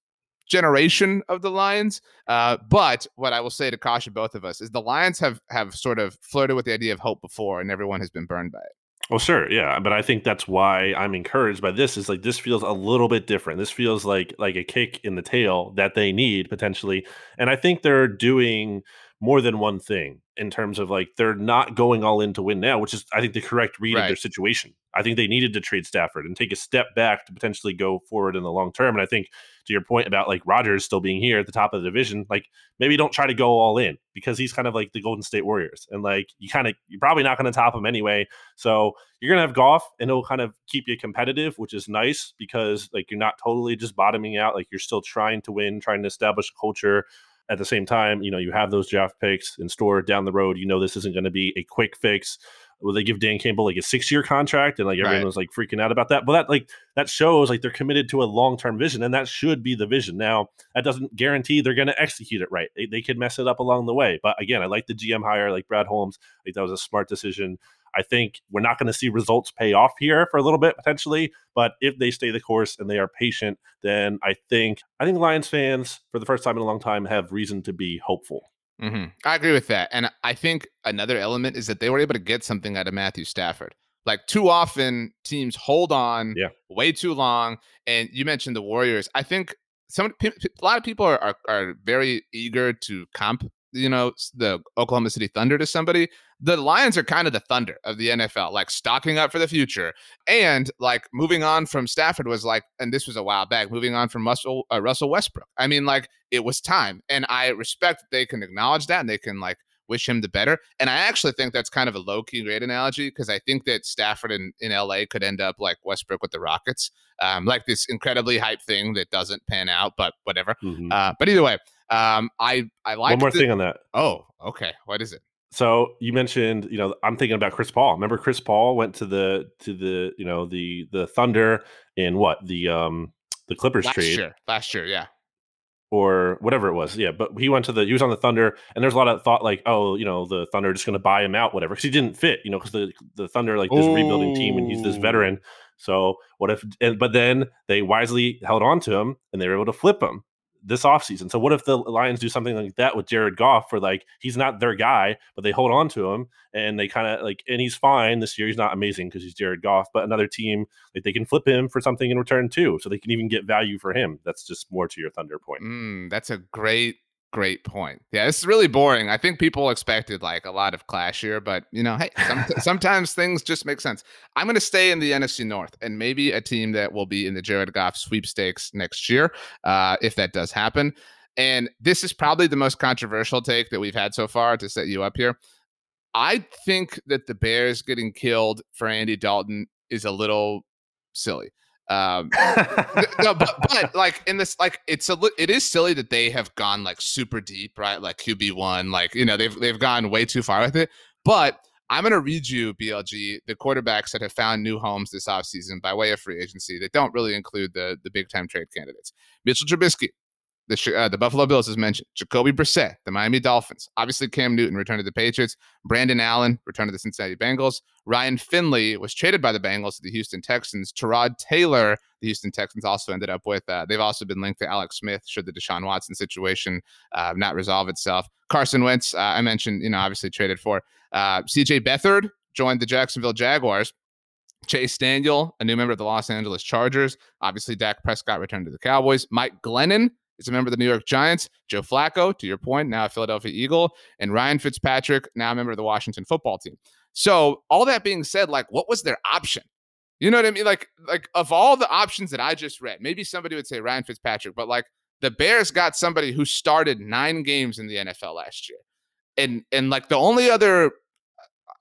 generation of the Lions. Uh, but what I will say to caution both of us is the Lions have have sort of flirted with the idea of hope before, and everyone has been burned by it. Well, sure, yeah, but I think that's why I'm encouraged by this. Is like this feels a little bit different. This feels like like a kick in the tail that they need potentially, and I think they're doing more than one thing in terms of like they're not going all in to win now, which is I think the correct read right. of their situation. I think they needed to trade Stafford and take a step back to potentially go forward in the long term. And I think to your point about like Rodgers still being here at the top of the division, like maybe don't try to go all in because he's kind of like the Golden State Warriors. And like you kind of you're probably not going to top him anyway. So you're gonna have Goff and it'll kind of keep you competitive, which is nice because like you're not totally just bottoming out. Like you're still trying to win, trying to establish culture at the same time, you know, you have those draft picks in store down the road. You know, this isn't going to be a quick fix. Will they give Dan Campbell like a six year contract? And like everyone right. was like freaking out about that. But that like that shows like they're committed to a long term vision, and that should be the vision. Now, that doesn't guarantee they're going to execute it right. They, they could mess it up along the way. But again, I like the GM hire, like Brad Holmes. I think that was a smart decision. I think we're not going to see results pay off here for a little bit potentially, but if they stay the course and they are patient, then I think I think Lions fans for the first time in a long time have reason to be hopeful. Mm-hmm. I agree with that, and I think another element is that they were able to get something out of Matthew Stafford. Like too often, teams hold on yeah. way too long. And you mentioned the Warriors. I think some a lot of people are, are, are very eager to comp you know the Oklahoma City Thunder to somebody, the Lions are kind of the Thunder of the NFL, like stocking up for the future, and like moving on from Stafford was like, and this was a while back, moving on from Russell uh, Russell Westbrook. I mean, like it was time, and I respect that they can acknowledge that and they can like wish him the better. And I actually think that's kind of a low key great analogy because I think that Stafford in, in LA could end up like Westbrook with the Rockets, um, like this incredibly hype thing that doesn't pan out, but whatever. Mm-hmm. Uh, but either way, um, I I like one more the, thing on that. Oh, okay. What is it? So you mentioned, you know, I'm thinking about Chris Paul. Remember, Chris Paul went to the to the you know the the Thunder in what the um the Clippers last trade year. Last year, yeah, or whatever it was. Yeah, but he went to the he was on the Thunder, and there's a lot of thought like, oh, you know, the Thunder just going to buy him out, whatever, because he didn't fit, you know, because the the Thunder like this Ooh. rebuilding team, and he's this veteran. So what if? And, but then they wisely held on to him, and they were able to flip him this offseason. So what if the Lions do something like that with Jared Goff for like he's not their guy, but they hold on to him and they kind of like and he's fine this year. He's not amazing because he's Jared Goff, but another team like they can flip him for something in return too. So they can even get value for him. That's just more to your Thunder point. Mm, that's a great great point. Yeah, it's really boring. I think people expected like a lot of clash here, but you know, hey, some, sometimes things just make sense. I'm going to stay in the NFC North and maybe a team that will be in the Jared Goff sweepstakes next year, uh, if that does happen. And this is probably the most controversial take that we've had so far to set you up here. I think that the Bears getting killed for Andy Dalton is a little silly. Um, no, but, but like in this, like it's a it is silly that they have gone like super deep, right? Like QB one, like you know they've they've gone way too far with it. But I'm going to read you BLG the quarterbacks that have found new homes this offseason by way of free agency that don't really include the the big time trade candidates. Mitchell Trubisky, the uh, the Buffalo Bills as mentioned, Jacoby Brissett, the Miami Dolphins, obviously Cam Newton returned to the Patriots, Brandon Allen returned to the Cincinnati Bengals, Ryan Finley was traded by the Bengals to the Houston Texans, Tyrod Taylor, the Houston Texans also ended up with. Uh, they've also been linked to Alex Smith should the Deshaun Watson situation uh, not resolve itself. Carson Wentz, uh, I mentioned, you know, obviously traded for. Uh, C.J. Beathard joined the Jacksonville Jaguars. Chase Daniel, a new member of the Los Angeles Chargers. Obviously, Dak Prescott returned to the Cowboys. Mike Glennon is a member of the New York Giants. Joe Flacco, to your point, now a Philadelphia Eagle. And Ryan Fitzpatrick, now a member of the Washington football team. So, all that being said, like, what was their option? You know what I mean? Like, like of all the options that I just read, maybe somebody would say Ryan Fitzpatrick, but like the Bears got somebody who started nine games in the NFL last year. And and like the only other uh,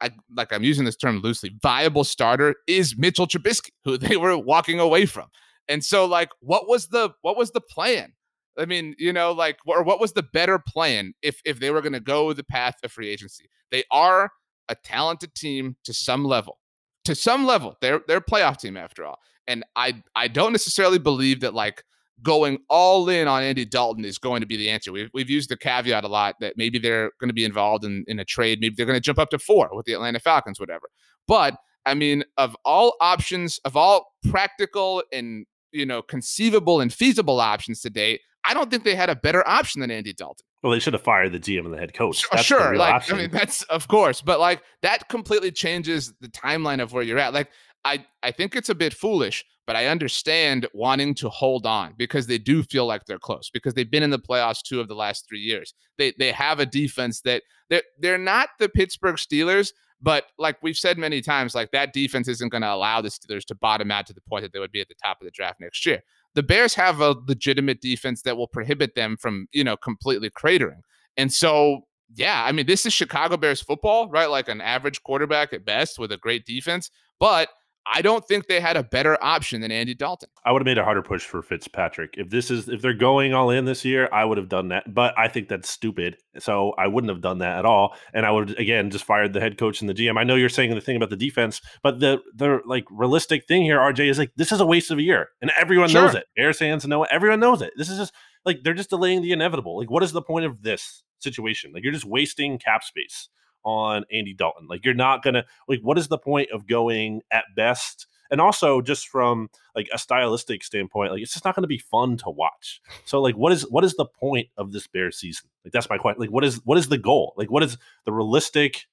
I like I'm using this term loosely, viable starter is Mitchell Trubisky, who they were walking away from. And so like what was the what was the plan? I mean, you know, like or what was the better plan if if they were going to go the path of free agency? They are a talented team to some level. To some level. They're they're a playoff team after all. And I I don't necessarily believe that like going all in on Andy Dalton is going to be the answer. We've, we've used the caveat a lot that maybe they're going to be involved in, in a trade. Maybe they're going to jump up to four with the Atlanta Falcons, whatever. But I mean, of all options, of all practical and you know conceivable and feasible options to date, I don't think they had a better option than Andy Dalton. Well, they should have fired the GM and the head coach. That's sure, like option. I mean, that's of course, but like that completely changes the timeline of where you're at. Like I, I think it's a bit foolish, but I understand wanting to hold on because they do feel like they're close because they've been in the playoffs two of the last three years. They they have a defense that they're they're not the Pittsburgh Steelers, but like we've said many times, like that defense isn't going to allow the Steelers to bottom out to the point that they would be at the top of the draft next year. The Bears have a legitimate defense that will prohibit them from you know completely cratering, and so yeah, I mean this is Chicago Bears football, right? Like an average quarterback at best with a great defense, but I don't think they had a better option than Andy Dalton. I would have made a harder push for Fitzpatrick. If this is if they're going all in this year, I would have done that. But I think that's stupid. So I wouldn't have done that at all. And I would again just fired the head coach and the GM. I know you're saying the thing about the defense, but the the like realistic thing here, RJ, is like this is a waste of a year. And everyone sure. knows it. Bears fans know it. Everyone knows it. This is just like they're just delaying the inevitable. Like, what is the point of this situation? Like you're just wasting cap space on Andy Dalton. Like you're not gonna like what is the point of going at best? And also just from like a stylistic standpoint, like it's just not gonna be fun to watch. So like what is what is the point of this bear season? Like that's my question. Like what is what is the goal? Like what is the realistic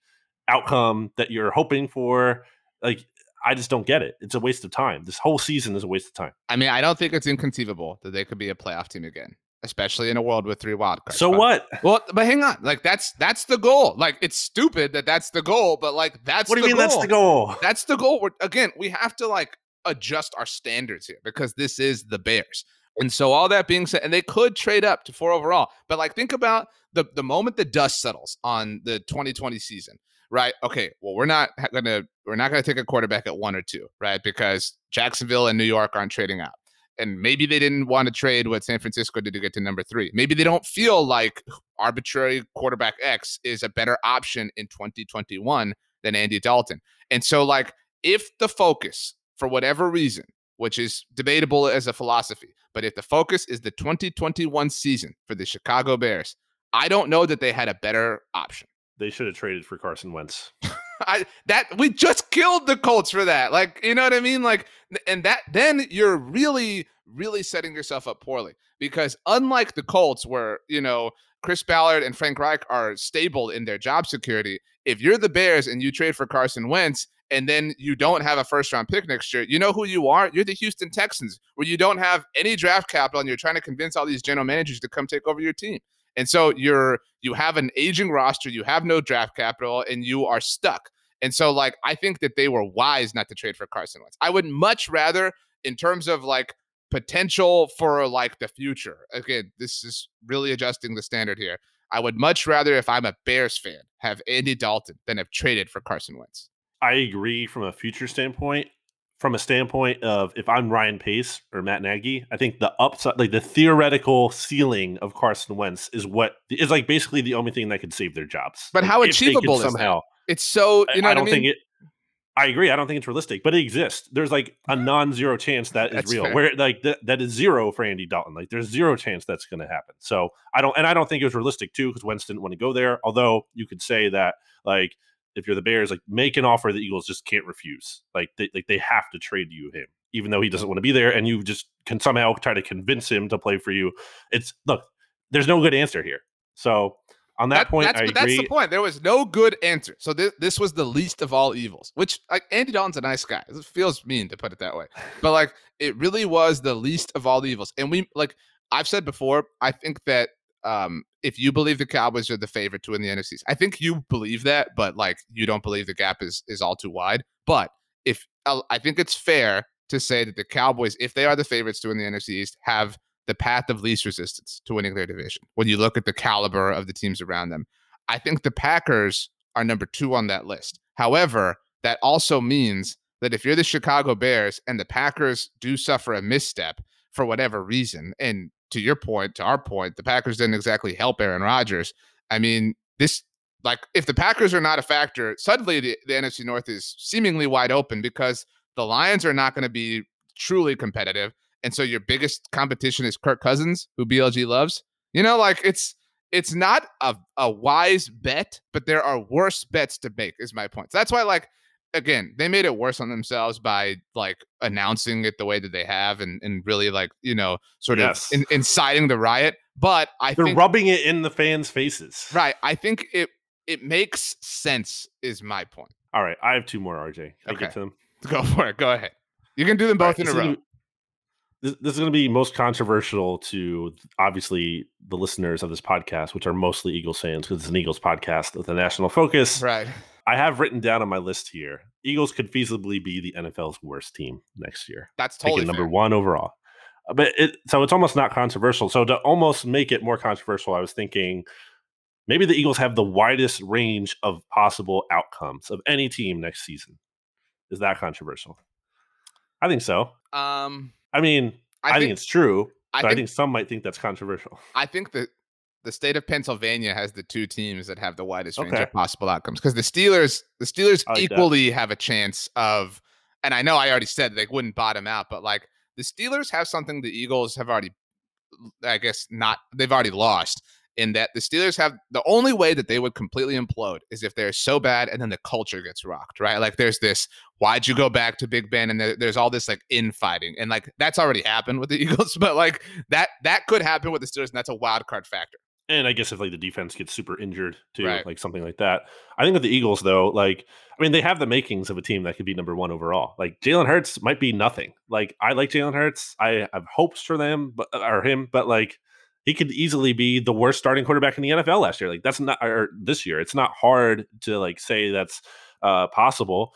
outcome that you're hoping for? Like I just don't get it. It's a waste of time. This whole season is a waste of time. I mean, I don't think it's inconceivable that they could be a playoff team again especially in a world with three wild cards. So what? Well, but hang on, like that's that's the goal. Like it's stupid that that's the goal, but like that's what do you mean goal. that's the goal? That's the goal. We're, again, we have to like adjust our standards here because this is the Bears. And so all that being said, and they could trade up to four overall, but like think about the the moment the dust settles on the 2020 season, right? Okay, well we're not gonna we're not gonna take a quarterback at one or two, right? Because Jacksonville and New York aren't trading out and maybe they didn't want to trade what San Francisco did to get to number three. Maybe they don't feel like arbitrary quarterback X is a better option in 2021 than Andy Dalton. And so, like, if the focus, for whatever reason, which is debatable as a philosophy, but if the focus is the 2021 season for the Chicago Bears, I don't know that they had a better option. They should have traded for Carson Wentz. I that we just killed the Colts for that. Like, you know what I mean? Like, and that then you're really, really setting yourself up poorly because unlike the Colts, where you know Chris Ballard and Frank Reich are stable in their job security, if you're the Bears and you trade for Carson Wentz and then you don't have a first round pick next year, you know who you are? You're the Houston Texans, where you don't have any draft capital and you're trying to convince all these general managers to come take over your team. And so you're you have an aging roster, you have no draft capital, and you are stuck. And so, like, I think that they were wise not to trade for Carson Wentz. I would much rather, in terms of like potential for like the future. Again, this is really adjusting the standard here. I would much rather, if I'm a Bears fan, have Andy Dalton than have traded for Carson Wentz. I agree from a future standpoint from a standpoint of if I'm Ryan Pace or Matt Nagy, I think the upside, like the theoretical ceiling of Carson Wentz, is what is like basically the only thing that could save their jobs. But like how achievable is somehow? It's so you know. I, I don't I mean? think it. I agree. I don't think it's realistic, but it exists. There's like a non-zero chance that is That's real. fair. Where like th- that is zero for Andy Dalton. Like there's zero chance that's going to happen. So I don't, and I don't think it was realistic too because Wentz didn't want to go there. Although you could say that like if you're the Bears, like make an offer the Eagles just can't refuse. Like they like they have to trade you him, even though he doesn't want to be there, and you just can somehow try to convince him to play for you. It's look, there's no good answer here. So on that, point, that's, I agree. that's the point. There was no good answer. So this, this was the least of all evils, which like Andy Dalton's a nice guy. It feels mean to put it that way, but like it really was the least of all the evils. And we like I've said before, I think that um if you believe the Cowboys are the favorite to win the NFC, I think you believe that, but like you don't believe the gap is is all too wide. But if I think it's fair to say that the Cowboys, if they are the favorites to win the NFC East, have the path of least resistance to winning their division. When you look at the caliber of the teams around them, I think the Packers are number two on that list. However, that also means that if you're the Chicago Bears and the Packers do suffer a misstep for whatever reason, and to your point, to our point, the Packers didn't exactly help Aaron Rodgers. I mean, this like if the Packers are not a factor, suddenly the, the NFC North is seemingly wide open because the Lions are not going to be truly competitive. And so your biggest competition is Kirk Cousins, who BLG loves. You know, like it's it's not a, a wise bet, but there are worse bets to make, is my point. So that's why, like, again, they made it worse on themselves by like announcing it the way that they have and, and really like, you know, sort Yes. of in, inciting the riot. But I They're think rubbing it in the fans' faces. right. I think it it makes sense, is my point. All right, I have two more. RJ, Can I Okay. get to them. Go for it. Go ahead. You can do them both right, in a row. This, this is going to be most controversial to obviously the listeners of this podcast, which are mostly Eagles fans, because it's an Eagles podcast with a national focus. Right. I have written down on my list here: Eagles could feasibly be the NFL's worst team next year, That's taking totally number one overall. Uh, But it so it's almost not controversial. So to almost make it more controversial, I was thinking maybe the Eagles have the widest range of possible outcomes of any team next season. Is that controversial? I think so. Um, I mean, I, think, it's true, I but I think think some might think that's controversial. I think that the state of Pennsylvania has the two teams that have the widest range Okay. of possible outcomes because the Steelers, the Steelers I like that. equally have a chance of, and I know I already said they wouldn't bottom out, but like the Steelers have something the Eagles have already, I guess not, they've already lost. In that the Steelers have the only way that they would completely implode is if they're so bad and then the culture gets rocked, right? Like there's this, why'd you go back to Big Ben? And there, there's all this like infighting, and like that's already happened with the Eagles, but like that that could happen with the Steelers, and that's a wild card factor. And I guess if like the defense gets super injured too, Right. like something like that. I think with the Eagles though, like I mean, they have the makings of a team that could be number one overall. Like Jalen Hurts might be nothing. Like I like Jalen Hurts. I have hopes for them, but uh, or him, but like he could easily be the worst starting quarterback in the NFL last year. Like that's not or this year. It's not hard to like say that's uh possible.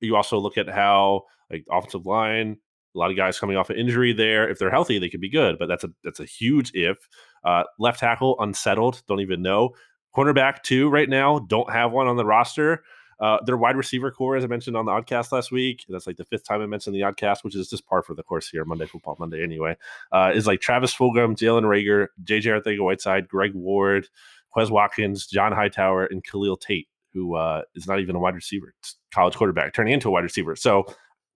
You also look at how like offensive line, a lot of guys coming off an injury there. If they're healthy, they could be good, but that's a that's a huge if. Uh, left tackle unsettled, don't even know. Cornerback two right now, don't have one on the roster. Uh, their wide receiver core, as I mentioned on the Oddcast last week, that's like the fifth time I mentioned the Oddcast, which is just par for the course here, Monday Football Monday anyway. Uh, is like Travis Fulgham, Jalen Reagor, JJ Arcega Whiteside, Greg Ward, Quez Watkins, John Hightower, and Khalil Tate, who uh, is not even a wide receiver, college quarterback, turning into a wide receiver. So,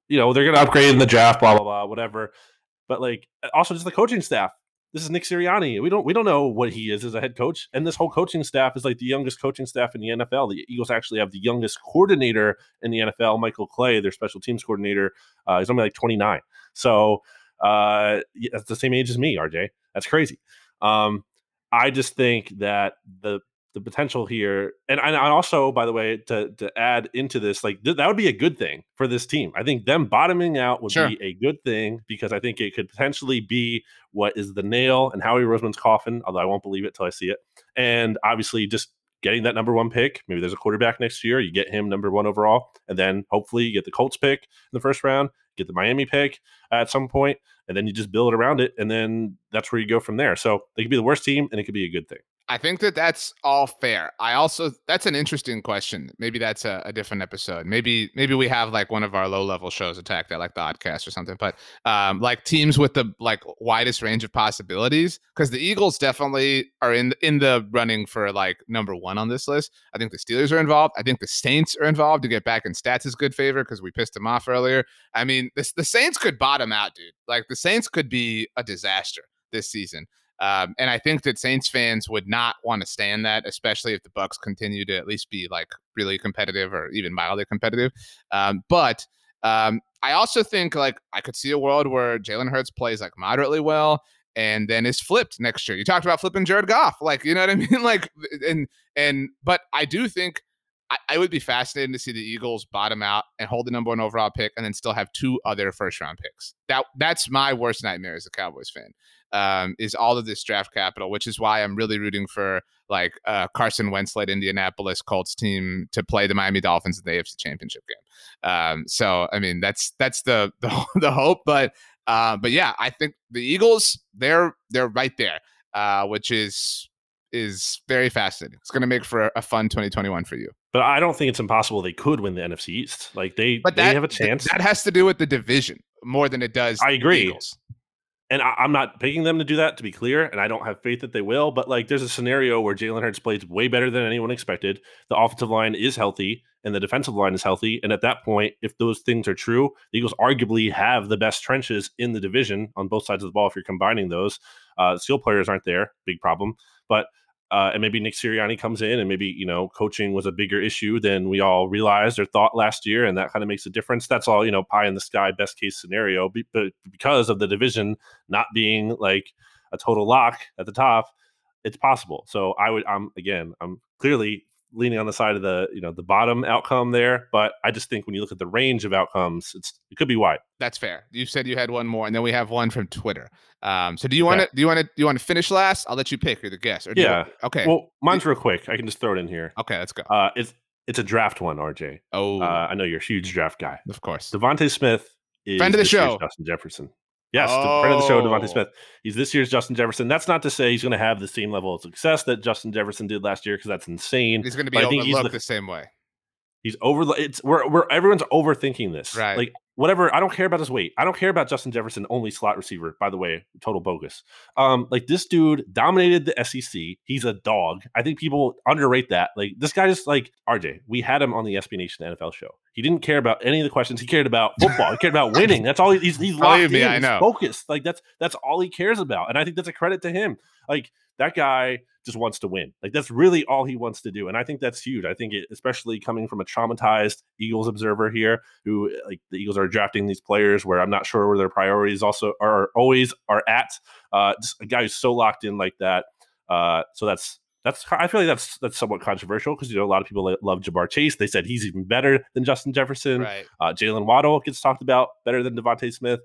you know, they're going to upgrade in the draft, blah blah blah, whatever. But like, also just the coaching staff. This is Nick Sirianni. We don't we don't know what he is as a head coach, and this whole coaching staff is like the youngest coaching staff in the NFL. The Eagles actually have the youngest coordinator in the NFL, Michael Clay, their special teams coordinator. Uh, he's only like 29, so uh, that's the same age as me, RJ. That's crazy. Um, I just think that the the potential here, and, and also, by the way, to to add into this, like th- that would be a good thing for this team. I think them bottoming out would Sure. be a good thing because I think it could potentially be what is the nail in Howie Roseman's coffin. Although I won't believe it till I see it, and obviously just getting that number one pick. Maybe there's a quarterback next year. You get him number one overall, and then hopefully you get the Colts pick in the first round, get the Miami pick at some point, and then you just build around it, and then that's where you go from there. So they could be the worst team, and it could be a good thing. I think that that's all fair. I also that's an interesting question. Maybe that's a, a, different episode. Maybe maybe we have like one of our low level shows attack that like the Oddcast or something. But um, like teams with the like widest range of possibilities, because the Eagles definitely are in in the running for like number one on this list. I think the Steelers are involved. I think the Saints are involved to get back in stats is good favor because we pissed them off earlier. I mean, this the Saints could bottom out, dude. Like the Saints could be a disaster this season. Um, and I think that Saints fans would not want to stand that, especially if the Bucks continue to at least be like really competitive or even mildly competitive. Um, but um, I also think like I could see a world where Jalen Hurts plays like moderately well and then is flipped next year. You talked about flipping Jared Goff, like you know what I mean, like and and but I do think I, I would be fascinated to see the Eagles bottom out and hold the number one overall pick, and then still have two other first round picks. That that's my worst nightmare as a Cowboys fan um, is all of this draft capital, which is why I'm really rooting for like uh, Carson Wentz led Indianapolis Colts team to play the Miami Dolphins in the AFC Championship game. Um, so I mean that's that's the the, the hope, but uh, but yeah, I think the Eagles they're they're right there, uh, which is is very fascinating. It's going to make for a fun 2021 for you. But I don't think it's impossible they could win the NFC East. Like they, but that, they have a chance. That has to do with the division more than it does. I agree and I, am not picking them to do that to be clear, and I don't have faith that they will. But like, there's a scenario where Jalen Hurts plays way better than anyone expected. The offensive line is healthy, and the defensive line is healthy. And at that point, if those things are true, the Eagles arguably have the best trenches in the division on both sides of the ball. If you're combining those, uh, skill players aren't there, big problem. But uh, and maybe Nick Sirianni comes in, and maybe you know coaching was a bigger issue than we all realized or thought last year, and that kind of makes a difference. That's all you know, pie in the sky, best case scenario. But because of the division not being like a total lock at the top, it's possible. So I would, I'm again, I'm clearly leaning on the side of the you know the bottom outcome there but i just think when you look at the range of outcomes it's it could be wide. That's fair. You said you had one more and then we have one from twitter. Um so do you want to do you want to do you want to finish last? I'll let you pick you're the guest or yeah. you, okay. Well mine's real quick. I can just throw it in here. Okay let's go. Uh it's it's a draft one rj oh uh, i know you're a huge draft guy. Of course. DeVonta smith is friend of the show. Justin jefferson Yes, oh. friend of the show, DeVonta oh. Smith. He's this year's Justin Jefferson. That's not to say he's going to have the same level of success that Justin Jefferson did last year, because that's insane. He's going to be overlooked the, the same way. He's over. It's we're, we're everyone's overthinking this. Right. Like whatever. I don't care about his weight. I don't care about Justin Jefferson, only slot receiver. By the way, total bogus. Um, like this dude dominated the SEC. He's a dog. I think people underrate that. Like this guy just like RJ. We had him on the SB Nation NFL show. He didn't care about any of the questions. He cared about football. he cared about winning. That's all. He, he's he's locked me, in. I know. He's focused. Like that's that's all he cares about. And I think that's a credit to him. Like that guy just wants to win. Like that's really all he wants to do. And I think that's huge. I think it, especially coming from a traumatized Eagles observer here, who like the Eagles are drafting these players where I'm not sure where their priorities also are always are at. Uh, just a guy who's so locked in like that. Uh, so that's that's I feel like that's that's somewhat controversial because you know a lot of people love Ja'Marr Chase. They said he's even better than Justin Jefferson. Right. Uh, Jaylen Waddle gets talked about better than DeVonta Smith.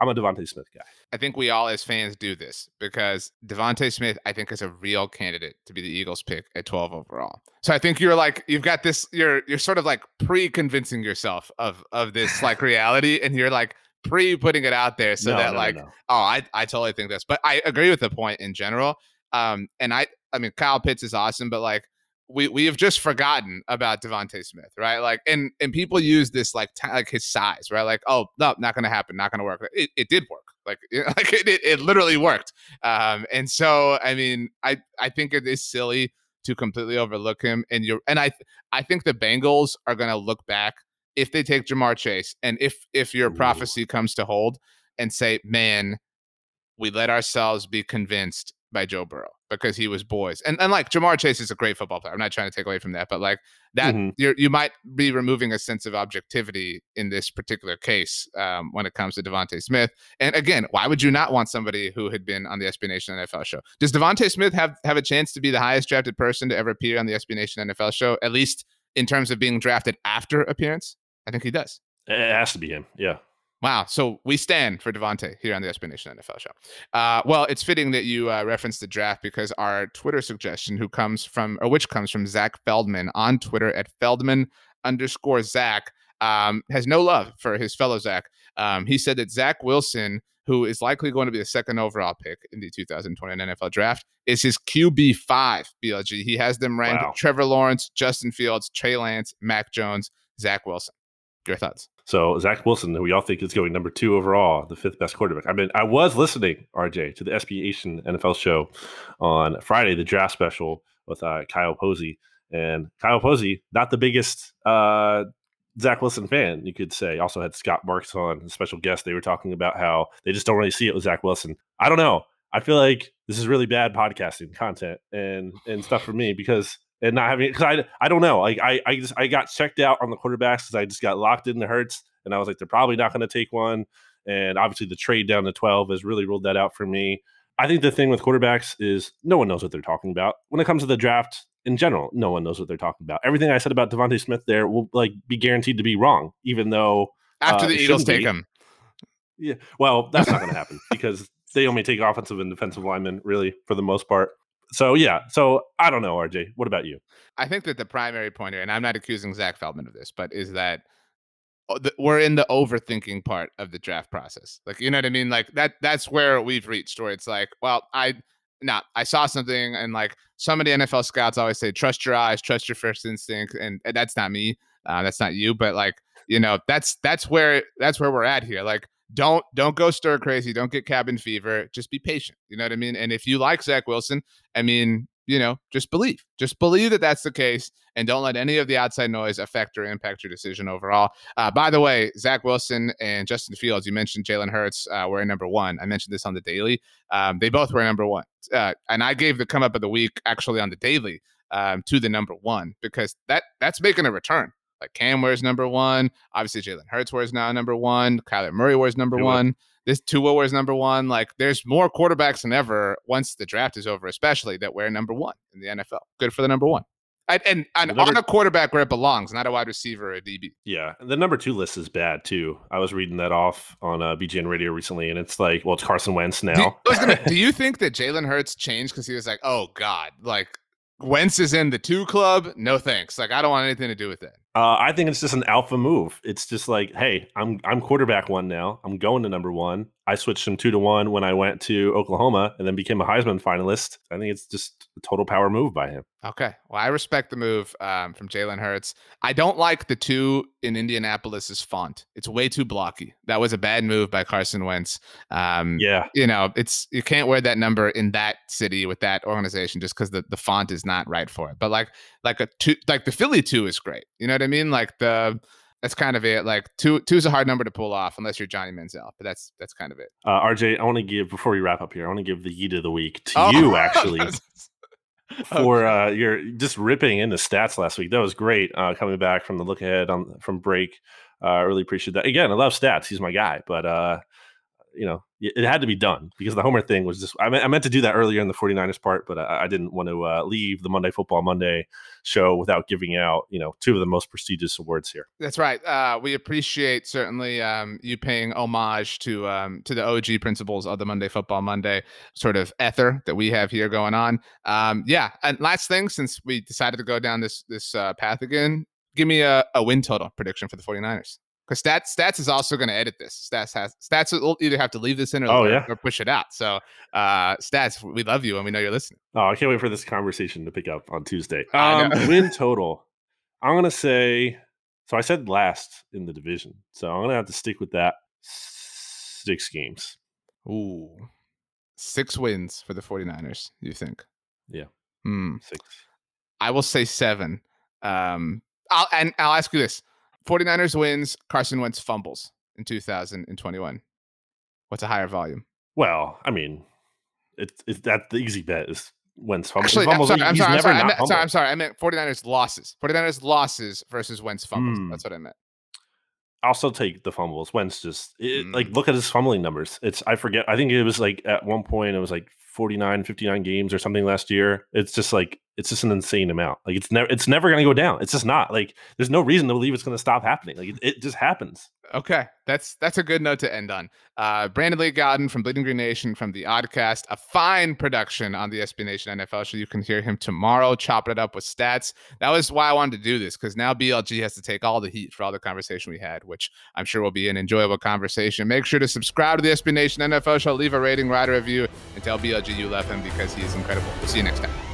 I'm a DeVonta Smith guy. I think we all as fans do this because DeVonta Smith, I think, is a real candidate to be the Eagles pick at 12 overall. So I think you're like you've got this. You're you're sort of like pre-convincing yourself of of this like reality, and you're like pre putting it out there so no, that no, like no. oh I I totally think this. But I agree with the point in general. Um, and I I mean Kyle Pitts is awesome, but like we we have just forgotten about DeVonta Smith, right? Like, and and people use this like t- like his size, right? Like, oh no, not gonna happen, not gonna work. It, it did work, like like it, it, it literally worked. Um, and so I mean, I I think it is silly to completely overlook him. And you're and I I think the Bengals are gonna look back if they take Ja'Marr Chase, and if if your Ooh. prophecy comes to hold, and say, man, we let ourselves be convinced by Joe Burrow because he was boys. And and like Ja'Marr Chase is a great football player. I'm not trying to take away from that, but like that mm-hmm. you you might be removing a sense of objectivity in this particular case um, when it comes to DeVonta Smith. And again, why would you not want somebody who had been on the SB Nation NFL show? Does DeVonta Smith have have a chance to be the highest drafted person to ever appear on the SB Nation NFL show, at least in terms of being drafted after appearance? I think he does. It has to be him. Yeah. Wow. So we stand for DeVonta here on the SB Nation NFL show. Uh, well, it's fitting that you uh, referenced the draft because our Twitter suggestion, who comes from, or which comes from Zach Feldman on Twitter at Feldman underscore Zach, um, has no love for his fellow Zach. Um, he said that Zach Wilson, who is likely going to be the second overall pick in the 2020 NFL draft, is his QB5, BLG. He has them ranked wow. Trevor Lawrence, Justin Fields, Trey Lance, Mac Jones, Zach Wilson. Your thoughts? So Zach Wilson, who we all think is going number two overall, the fifth best quarterback. I mean, I was listening, RJ, to the SB Nation NFL show on Friday, the draft special with uh, Kyle Posey. And Kyle Posey, not the biggest uh, Zach Wilson fan, you could say. Also had Scott Marks on, a special guest. They were talking about how they just don't really see it with Zach Wilson. I don't know. I feel like this is really bad podcasting content and and stuff for me because and not having because I I don't know like I I just I got checked out on the quarterbacks because I just got locked into Hurts and I was like they're probably not going to take one and obviously the trade down to twelve has really ruled that out for me. I think the thing with quarterbacks is no one knows what they're talking about when it comes to the draft in general, no one knows what they're talking about. Everything I said about DeVonta Smith there will like be guaranteed to be wrong, even though after uh, the Eagles take be. him. Yeah, well, that's not going to happen because they only take offensive and defensive linemen really for the most part. So yeah, so I don't know, RJ. What about you? I think that the primary point here, and I'm not accusing Zach Feldman of this, but is that uh, we're in the overthinking part of the draft process. Like, you know what I mean? Like that. That's where we've reached. Where it's like, well, I now I saw something and like of the NFL scouts always say, trust your eyes, trust your first instinct, and, and that's not me. Uh, that's not you, but like you know, that's that's where that's where we're at here. Like, don't don't go stir crazy, don't get cabin fever. Just be patient. You know what I mean? And if you like Zach Wilson, I mean, you know, just believe. Just believe that that's the case and don't let any of the outside noise affect or impact your decision overall. Uh, by the way, Zach Wilson and Justin Fields, you mentioned Jalen Hurts uh, were number one. I mentioned this on the daily. Um, they both were number one. Uh, and I gave the come up of the week actually on the daily um, to the number one because that that's making a return. Like Cam wears number one. Obviously, Jalen Hurts wears now number one. Kyler Murray wears number one this Tua wears number one. Like there's more quarterbacks than ever once the draft is over, especially that wear number one in the NFL. Good for the number one. And, and, and number, on a quarterback where it belongs, not a wide receiver or a DB. Yeah, the number two list is bad too. I was reading that off on uh, BGN Radio recently, and it's like, well, it's Carson Wentz now. Do, gonna, do you think that Jalen Hurts changed because he was like, oh God, like Wentz is in the two club? No thanks. Like I don't want anything to do with it. Uh, I think it's just an alpha move. It's just like, hey, I'm I'm quarterback one now. I'm going to number one. I switched from two to one when I went to Oklahoma and then became a Heisman finalist. I think it's just a total power move by him. Okay. Well, I respect the move um, from Jalen Hurts. I don't like the two in Indianapolis's font. It's way too blocky. That was a bad move by Carson Wentz. Um, yeah. You know, it's you can't wear that number in that city with that organization just because the, the font is not right for it. But like like a two like the Philly two is great. You know what I mean? Like the that's kind of it. Like two two is a hard number to pull off unless you're Johnny Manziel, but that's that's kind of it. Uh, RJ, I want to give before we wrap up here. I want to give the yeet of the week to oh, you actually for uh, your just ripping in the stats last week. That was great. Uh, coming back from the look ahead on from break, I uh, really appreciate that. Again, I love stats. He's my guy, but uh, you know, it had to be done because the Homer thing was just, I, meant, I meant to do that earlier in the 49ers part, but I, I didn't want to uh, leave the Monday Football Monday show without giving out, you know, two of the most prestigious awards here. That's right. Uh, we appreciate certainly um, you paying homage to um, to the OG principles of the Monday Football Monday sort of ether that we have here going on. Um, yeah. And last thing, since we decided to go down this, this uh, path again, give me a, a win total prediction for the 49ers because stats stats is also going to edit this. Stats has stats will either have to leave this in or, oh, yeah? or push it out. So uh stats, we love you and we know you're listening. Oh, I can't wait for this conversation to pick up on Tuesday. Um, win total. I'm gonna say so. I said last in the division, so I'm gonna have to stick with that. Six games. Ooh, six wins for the 49ers. You think? Yeah. Hmm. Six. I will say seven. Um, I'll and I'll ask you this: 49ers wins, Carson Wentz fumbles in 2021. What's a higher volume? Well, I mean, it's, it's that the easy bet is Wentz fumbles. Actually, fumbles. I'm sorry, I'm sorry, I'm sorry, I meant, sorry, I'm sorry. I meant 49ers losses. 49ers losses versus Wentz fumbles. Mm. That's what I meant. I'll still take the fumbles. Wentz just it, mm. like look at his fumbling numbers. It's I forget. I think it was like at one point it was like 49, 59 games or something last year. It's just like It's just an insane amount. Like it's never it's never going to go down. It's just not. Like there's no reason to believe it's going to stop happening. Like it, it, just happens. Okay, that's that's a good note to end on. Uh, Brandon Lee Gowton from Bleeding Green Nation from the Oddcast, a fine production on the SB Nation NFL show. You can hear him tomorrow, chopping it up with stats. That was why I wanted to do this because now BLG has to take all the heat for all the conversation we had, which I'm sure will be an enjoyable conversation. Make sure to subscribe to the SB Nation NFL show, leave a rating, write a review, and tell BLG you love him because he is incredible. We'll see you next time.